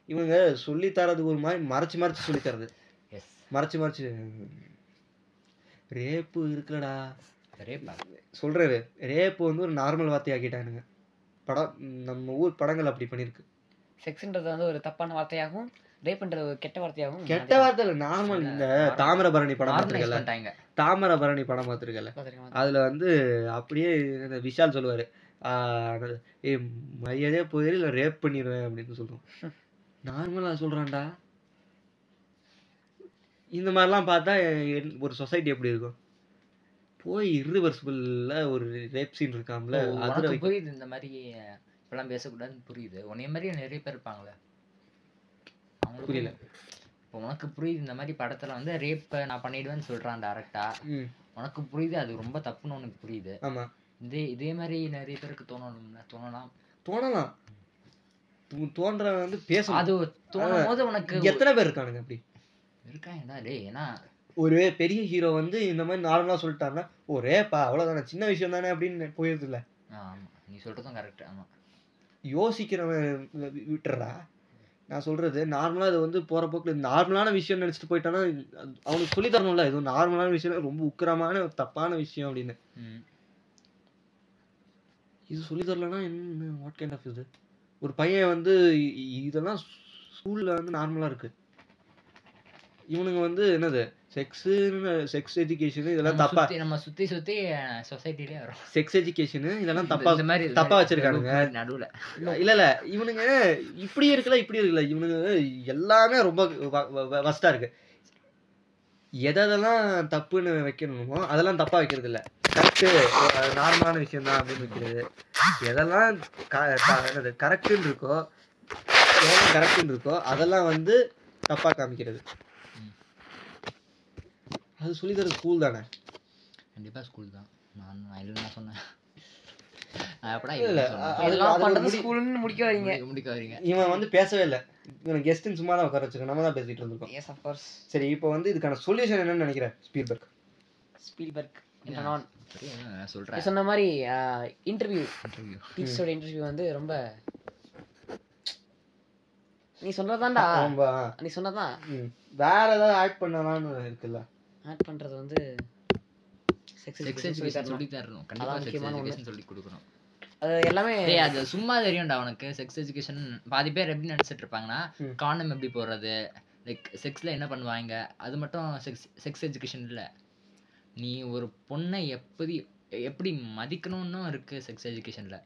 இவங்க சொல்லி தரது ஒரு மாதிரி மறைச்சு மறைச்சு சொல்லி தரது. எஸ் மறைச்சு மறைச்சு ரேப்பு இருக்குல்லடா. சொல்றாரு. ரேப்பு வந்து ஒரு நார்மல் வார்த்தையாக்கிட்டானுங்க. படம் நம்ம ஊர் படங்கள் அப்படி பண்ணிருக்கு. செக்ஸ்ன்றது வந்து ஒரு தப்பான வார்த்தையாகவும் ரேப்ன்றது ஒரு கெட்ட வார்த்தையாகவும் கெட்ட வார்த்தை இல்ல நார்மல் இந்த தாமிரபரணி படம் பார்த்துருக்கல? தாமிரபரணி படம் பார்த்துருக்கல. அதுல வந்து அப்படியே இந்த விஷால் சொல்லுவாரு. ஏய் மரியாதையா போயிரு இல்ல ரேப் பண்ணிடுவேன் அப்படின்னு சொல்லுவோம். நார்மலா சொல்றான்டா. இந்த மாதிரிலாம் பார்த்தா ஒரு சொசைட்டி எப்படி இருக்கும்? போய் irreversible-ல ஒரு ரேப் சீன் இருக்காம்ல அதுல புரியுது இந்த மாதிரி இப்பெல்லாம் பேசக்கூடாதுன்னு புரியுது. உன்னைய மாதிரியே நிறைய பேர் இருப்பாங்களே அவங்களுக்கு புரியல. இப்போ உனக்கு புரியுது இந்த மாதிரி படத்துல வந்து ரேப்பை நான் பண்ணிடுவேன்னு சொல்றான் டேரக்டா ம், உனக்கு புரியுது அது ரொம்ப தப்புன்னு உனக்கு புரியுது. ஆமா. இதே இதே மாதிரி நிறைய பேருக்கு தோணணும்ல தோணலாம். தோணலாம். தோன்றவன் வந்து பேசணும். அது தோணும் போது உனக்கு எத்தனை பேர் இருக்கானுங்க அப்படி? இருக்காங்கடா டேய். ஏன்னா ஒரு பெரிய ஹீரோ வந்து இந்த மாதிரி நார்மலா சொல்லிட்டாருன்னா ஓ ரேப்பா அவ்வளவுதானே சின்ன விஷயம் தானே அப்படின்னு போயிருது இல்ல நீ சொல்றதும் கரெக்ட் ஆமா. யோசிக்கிறவன் விட்டுறா. நான் சொல்றது நார்மலா அது வந்து போற போக்குல நார்மலான விஷயம் நினைச்சிட்டு போயிட்டானா அது அவனுக்கு சொல்லி தரணும்ல இது நார்மலான விஷயம் ரொம்ப உக்கிரமான தப்பான விஷயம் அப்படின்னு. இது சொல்லி தரலன்னா என்ன வாட் கைண்ட் ஆஃப் இது? ஒரு பையன் வந்து இதெல்லாம் ஸ்கூல்ல வந்து நார்மலா இருக்கு. இவனுங்க வந்து என்னது செக்ஸ் செக்ஸ் எஜுகேஷன் இதெல்லாம் தப்பா நம்ம சுத்தி சுத்தி சொசைட்டிலே வரும். செக்ஸ் எஜுகேஷன் இதெல்லாம் தப்பா இந்த மாதிரி தப்பா வச்சிருக்கானுங்க. நடுவுல. இல்ல இல்ல இவனுங்க இப்படி இருக்குல்ல இப்படி இருக்குல்ல இவனுங்க எல்லாமே ரொம்ப வஸ்டா இருக்கு. எதெல்லாம் தப்புன்னு வைக்கணுமோ அதெல்லாம் தப்பா வைக்கிறது இல்ல கரெக்டு நார்மலான விஷயம் தான் அப்படின்னு வைக்கிறது. எதெல்லாம் கரெக்டுன்னு இருக்கோ எதெல்லாம் கரெக்டுன்னு இருக்கோ அதெல்லாம் வந்து தப்பா காமிக்கிறது. அது சொல்லி தர ஸ்கூல் தானே? கண்டிப்பா ஸ்கூல் தான். நான் நான் இல்ல நான் சொன்னேன். இவன் வந்து பேசவே இல்லை. இவன் கெஸ்ட்னு சும்மா தான் உட்கார வச்சிருக்கோம் நம்ம தான் பேசிட்டு இருந்திருக்கோம். சரி இப்போ வந்து இதுக்கான சொல்யூஷன் என்னன்னு நினைக்கிறேன் ஸ்பீல்பர்க். ஸ்பீல்பர்க் சொல்றேன்? சொன்ன மாதிரி இன்டர்வியூ இன்டர்வியூ டீச்சரோட இன்டர்வியூ வந்து ரொம்ப நீ சொன்னதான்டா. நீ சொன்னதான். வேற ஏதாவது ஆட் பண்ணலாம்னு இருக்குல்ல? ஆட் பண்றது வந்து செக்ஸ் செக்ஸ் எஜுகேஷன் சொல்லி அது எல்லாமே அது சும்மா தெரியும்டா உனக்கு. செக்ஸ் எஜுகேஷன் பாதி பேர் எப்படி நினைச்சிட்டு இருப்பாங்கன்னா. காண்டம் எப்படி போடுறது? லைக் செக்ஸ்ல என்ன பண்ணுவாங்க? அது மட்டும் செக்ஸ் செக்ஸ் எஜுகேஷன் இல்ல. நீ ஒரு பொண்ணை எப்படி எப்படி மதிக்கணும்னு இருக்கு செக்ஸ் எஜுகேஷன்ல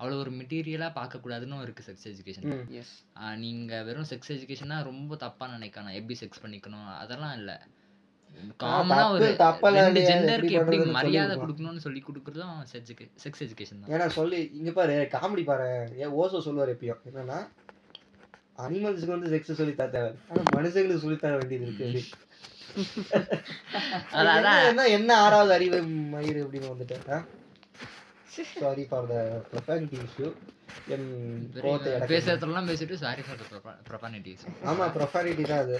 அவ்வளோ ஒரு மெட்டீரியலா பார்க்க கூடாதுன்னு இருக்கு செக்ஸ் எஜுகேஷன் நீங்க வெறும் செக்ஸ் எஜுகேஷனா ரொம்ப தப்பா நினைக்கணும். எப்படி செக்ஸ் பண்ணிக்கணும்? அதெல்லாம் இல்ல. காமனா ஒரு ரெண்டு ஜெண்டருக்கு எப்படி மரியாதை. கொடுக்கணும்னு சொல்லி கொடுக்குறதும் செக்ஸ் எஜுகேஷன் தான். ஏன்னா சொல்லி இங்க பாரு காமெடி பாரு. ஏன் ஓசோ சொல்லுவார் எப்பயும். என்னன்னா அனிமல்ஸுக்கு வந்து செக்ஸ் சொல்லி தர தேவை ஆனா மனுஷங்களுக்கு சொல்லி தர வேண்டியது இருக்கு. என்ன- என்ன- ஆறாவது அறிவு மயிறு அப்படின்னு வந்துட்டேன் sorry for the profanity issue என் அடக்க பேசுறதுலாம் பேசிட்டு சாரி ஃபார் ப்ரொபானிட்டிஸ் ஆமா ப்ரொஃபானிட்டி தான் அது.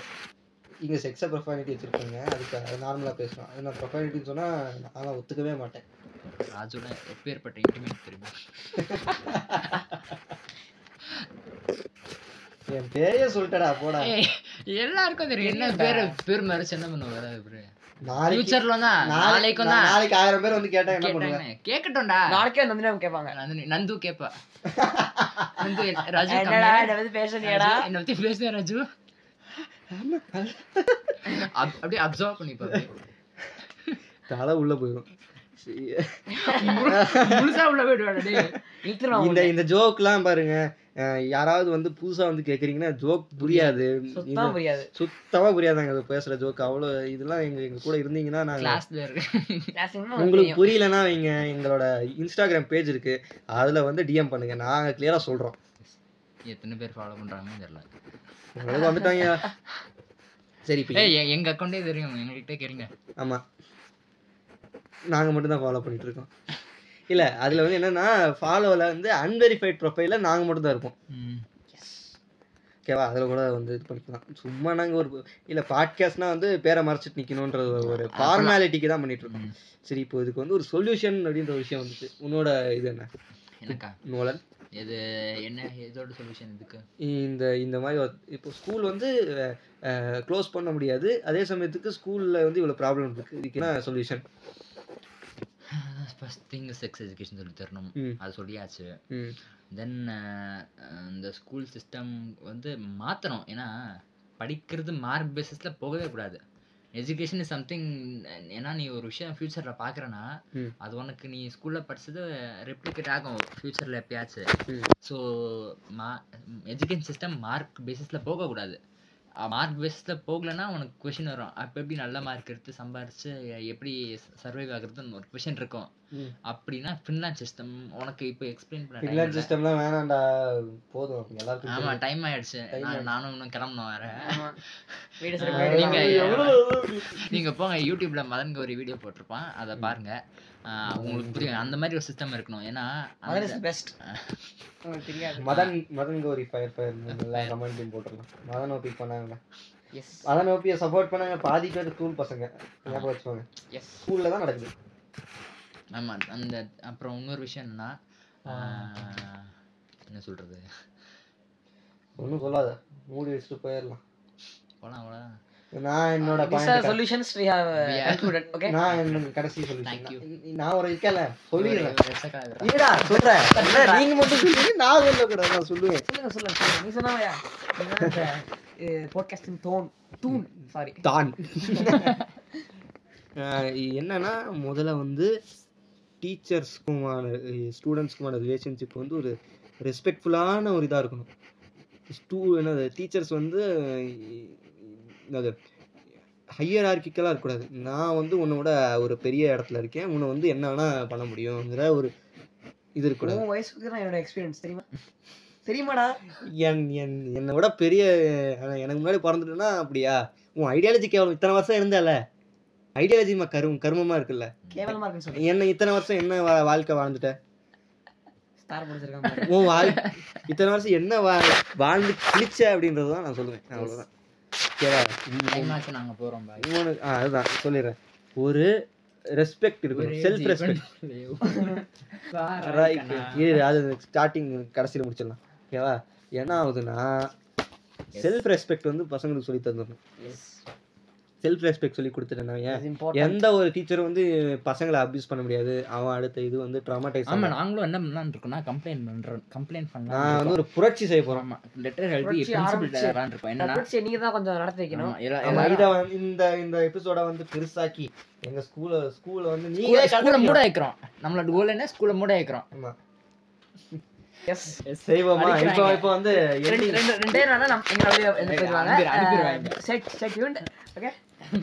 இங்க செக்ஸ ப்ரொஃபானிட்டி வச்சிருக்காங்க. அதுக்கு அது நார்மலா பேசணும் அது நான் ப்ரொஃபானிட்டின்னு சொன்னா நான் ஒத்துக்கவே மாட்டேன். ராஜுல எப்பேற்பட்ட இன்டிமேட் தெரியுமா? (laughs) என் பேரையே சொல்லிட்டடா போடா. எல்லாருக்கும் தெரியும். என்ன பேரு பேர் மறைச்சு என்ன பண்ணுவாரு நாளைக்கு ஃபியூச்சர்ல தான் நாளைக்கு தான் நாளைக்கு ஆயிரம் பேர் வந்து கேட்டா என்ன கேக்கட்டும்டா. நாளைக்கே நந்தினி மேம் கேட்பாங்க நந்தினி- நந்து கேப்பா. (laughs) நந்து (laughs) ராஜு என்னடா. இதை பத்தி பேசுனியாடா. ராஜு, என்னை பத்தி அப்படியே அப்சர்வ் பண்ணிப்பா அப்படியே. தலை உள்ள போயிடும் முழுசா உள்ள இந்த இந்த ஜோக்லாம் பாருங்க. யாராவது வந்து புதுசா வந்து கேக்குறீங்கன்னா ஜோக் புரியாது. புரியாது. சுத்தமா புரியாதாங்க பேசுற ஜோக் அவ்வளவு இதெல்லாம் எங்க எங்க கூட இருந்தீங்கன்னா நாங்க உங்களுக்கு. புரியலன்னா வைங்க. எங்களோட இன்ஸ்டாகிராம் பேஜ் இருக்கு. அதுல வந்து டிஎம் பண்ணுங்க. நாங்க கிளியரா சொல்றோம். எத்தனை பேர் ஃபாலோ பண்றாங்கன்னு தெரியல. உங்களுக்கு வந்துட்டாங்க சரி இப்ப ஏய் எங்க அக்கௌண்டே தெரியும் எங்ககிட்ட கேளுங்க. ஆமா. நாங்க மட்டும் தான் ஃபாலோ பண்ணிட்டு இருக்கோம். இல்ல அதுல வந்து என்னன்னா ஃபாலோல வந்து அன்வெரிஃபைட் ப்ரொஃபைல நாங்க மட்டும் தான் இருப்போம் ஓகேவா அதில் கூட வந்து இது பண்ணிக்கலாம். சும்மா நாங்கள் ஒரு இல்லை பாட்காஸ்ட்னா வந்து பேரை மறைச்சிட்டு நிற்கணுன்ற ஒரு ஃபார்மாலிட்டிக்கு தான் பண்ணிட்டு இருக்கோம். சரி இப்போ இதுக்கு வந்து ஒரு சொல்யூஷன் அப்படின்ற விஷயம் வந்துச்சு. உன்னோட இது என்ன? எனக்கா? நோலன் இது என்ன எதோட சொல்யூஷன் இதுக்கு இந்த இந்த மாதிரி இப்போ ஸ்கூல் வந்து க்ளோஸ் பண்ண முடியாது. அதே சமயத்துக்கு ஸ்கூலில் வந்து இவ்வளோ ப்ராப்ளம் இருக்குது இதுக்கு என்ன solution first thing sex education சொல்லி தரணும். அது சொல்லியாச்சு. தென் இந்த ஸ்கூல் சிஸ்டம் வந்து மாற்றணும் ஏன்னா படிக்கிறது மார்க் பேசிஸில் போகவே கூடாது. எஜுகேஷன் இஸ் சம்திங் ஏன்னா நீ ஒரு விஷயம் ஃப்யூச்சரில் பார்க்குறேன்னா. அது உனக்கு நீ ஸ்கூலில் படிச்சது ரெப்ளிகேட் ஆகும் ஃப்யூச்சரில் எப்பயாச்சும். ஸோ மா எஜுகேஷன் சிஸ்டம் மார்க் பேசிஸில் போகக்கூடாது மார்க் பேசிஸில் போகலைன்னா உனக்கு கொஷின் வரும் அப்போ எப்படி நல்ல மார்க் எடுத்து சம்பாரிச்சு எப்படி சர்வைவ் ஆகுறதுன்னு ஒரு கொஷின் இருக்கும். அப்படின்னா ஃபின்லாண்ட் சிஸ்டம் உனக்கு இப்போ எக்ஸ்பிளைன் பண்ண ஃபின்லாண்ட். சிஸ்டம்லாம் வேணாம்டா போதும். எல்லாருக்கும் ஆமா. டைம் ஆயிடுச்சு. நானும் இன்னும் கிளம்பணும் வேற. (laughs) நீங்க நீங்க போங்க யூடியூப்ல மதன் கௌரி வீடியோ போட்டிருப்பான். அதை பாருங்க. உங்களுக்கு புரியும். அந்த மாதிரி ஒரு சிஸ்டம் இருக்கணும். ஏன்னா மதன் அந்த- இஸ் பெஸ்ட் உங்களுக்கு தெரியாது. மதன் மதன் கௌரி ஃபயர் ஃபயர் எல்லாம் கமெண்ட் போட்டுடலாம் மதன் ஓபி பண்ணாங்க. எஸ் மதன் ஓபியை சப்போர்ட் பண்ணாங்க. பாதி பேர் தூள் பசங்க. ஞாபகம் வச்சுக்கோங்க. எஸ் ஸ்கூல்ல தான் நடக்குது. ஆமா அந்த அப்புறம் இன்னொரு விஷயம் என்னன்னா என்ன சொல்றது ஒன்றும் சொல்லாத மூடி வச்சுட்டு போயிடலாம் போலாம் அவ்வளோதான் நான் என்னோட have uh. நான் என்ன கடைசி. சொல்லிட்டேன் நான் ஒரு இருக்கல சொல்லிடுறேன் சொல்றேன் (laughs) நீங்க மட்டும் சொல்லுங்க நான் சொல்லக்கூடாது நான் சொல்லுவேன் சொல்லுங்க சொல்லுங்க. நீ podcast இன் tone. tune. Sorry. தான் (laughs) (laughs) ஆஹ் என்னன்னா முதல்ல வந்து டீச்சர்ஸ்க்குமான ஸ்டூடெண்ட்ஸ்க்குமான ரிலேஷன்ஷிப் வந்து ஒரு ரெஸ்பெக்ட்ஃபுல்லான ஒரு இதாக இருக்கணும். ஸ்டூ என்னது டீச்சர்ஸ் வந்து என்னது ஹையர் ஆர்கிக்கலாக இருக்கக்கூடாது. நான் வந்து உன்னோட ஒரு பெரிய இடத்துல இருக்கேன். உன்னை வந்து என்ன வேணால் பண்ண முடியுங்கிற ஒரு இது இருக்கக்கூடாது. உன் வயசுக்கு தான் என்னோட experience, தெரியுமா? தெரியுமாடா? என் என் என்னை விட பெரிய எனக்கு முன்னாடி பிறந்துட்டுனா அப்படியா? உன் ஐடியாலஜி கேவலம். இத்தனை வருஷம் இருந்தல ஐடியாலஜி கரும் கருமமா இருக்குல்ல? கேவலமா சொல்லு. என்ன இத்தனை வருஷம் என்ன வாழ்க்கை வாழ்ந்துட்ட? Star பிடிச்சிருக்கான் பாரு. உன் வாழ் இத்தனை வருஷம் என்ன வாழ்ந்து கிழிச்ச அப்படின்றது தான் நான் சொல்லுவேன் அவ்வளோதான் ஓகேவா ஆ அதுதான். சொல்லிடுறேன். ஒரு ரெஸ்பெக்ட் இருக்கணும். செல்ஃப் ரெஸ்பெக்ட் அது ஸ்டார்டிங் கடைசியில் முடிச்சிடலாம். ஓகேவா என்ன ஆகுதுன்னா செல்ஃப் ரெஸ்பெக்ட் வந்து பசங்களுக்கு சொல்லி தந்துடணும். செல்ஃப் ரெஸ்பெக்ட் சொல்லி கொடுத்துட்டேன். எந்த ஒரு டீச்சரும் வந்து பசங்களை அபியூஸ் பண்ண முடியாது. அவன் அடுத்த இது வந்து ட்ராமாடைஸ் ஆமா நாங்களும் என்ன பண்ணலாம்னு இருக்கோம்னா கம்ப்ளைண்ட் பண்றோம் கம்ப்ளைண்ட் நான் பண்ணலாம் வந்து ஒரு புரட்சி செய்ய போறேன் ஆமா லெட்டர் எழுதி இருக்கோம். என்னன்னா பிரச்சனை நீங்க தான் கொஞ்சம் நடத்தி வைக்கணும். இத வந்து இந்த இந்த எபிசோட வந்து பெருசாக்கி எங்க ஸ்கூல ஸ்கூல வந்து நீங்க ஸ்கூலை மூட வைக்கிறோம் நம்மளோட கோல் என்ன? ஸ்கூலை மூட வைக்கிறோம் ஆமா எஸ் செய்வோமா? இப்போ வந்து ரெண்டு ரெண்டு நாளா நம்ம எங்க என்ன. செட் செட் ஓகே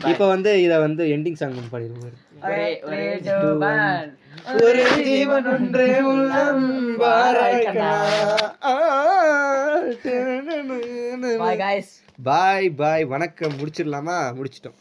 இப்போ வந்து இத வந்து எண்டிங் சாங் பாடிடுவோம் ஒரே ஜீவன் ஒன்றே உள்ளம் (laughs) guys. பாய் பாய் வணக்கம். முடிச்சிடலாமா? முடிச்சிட்டோம்.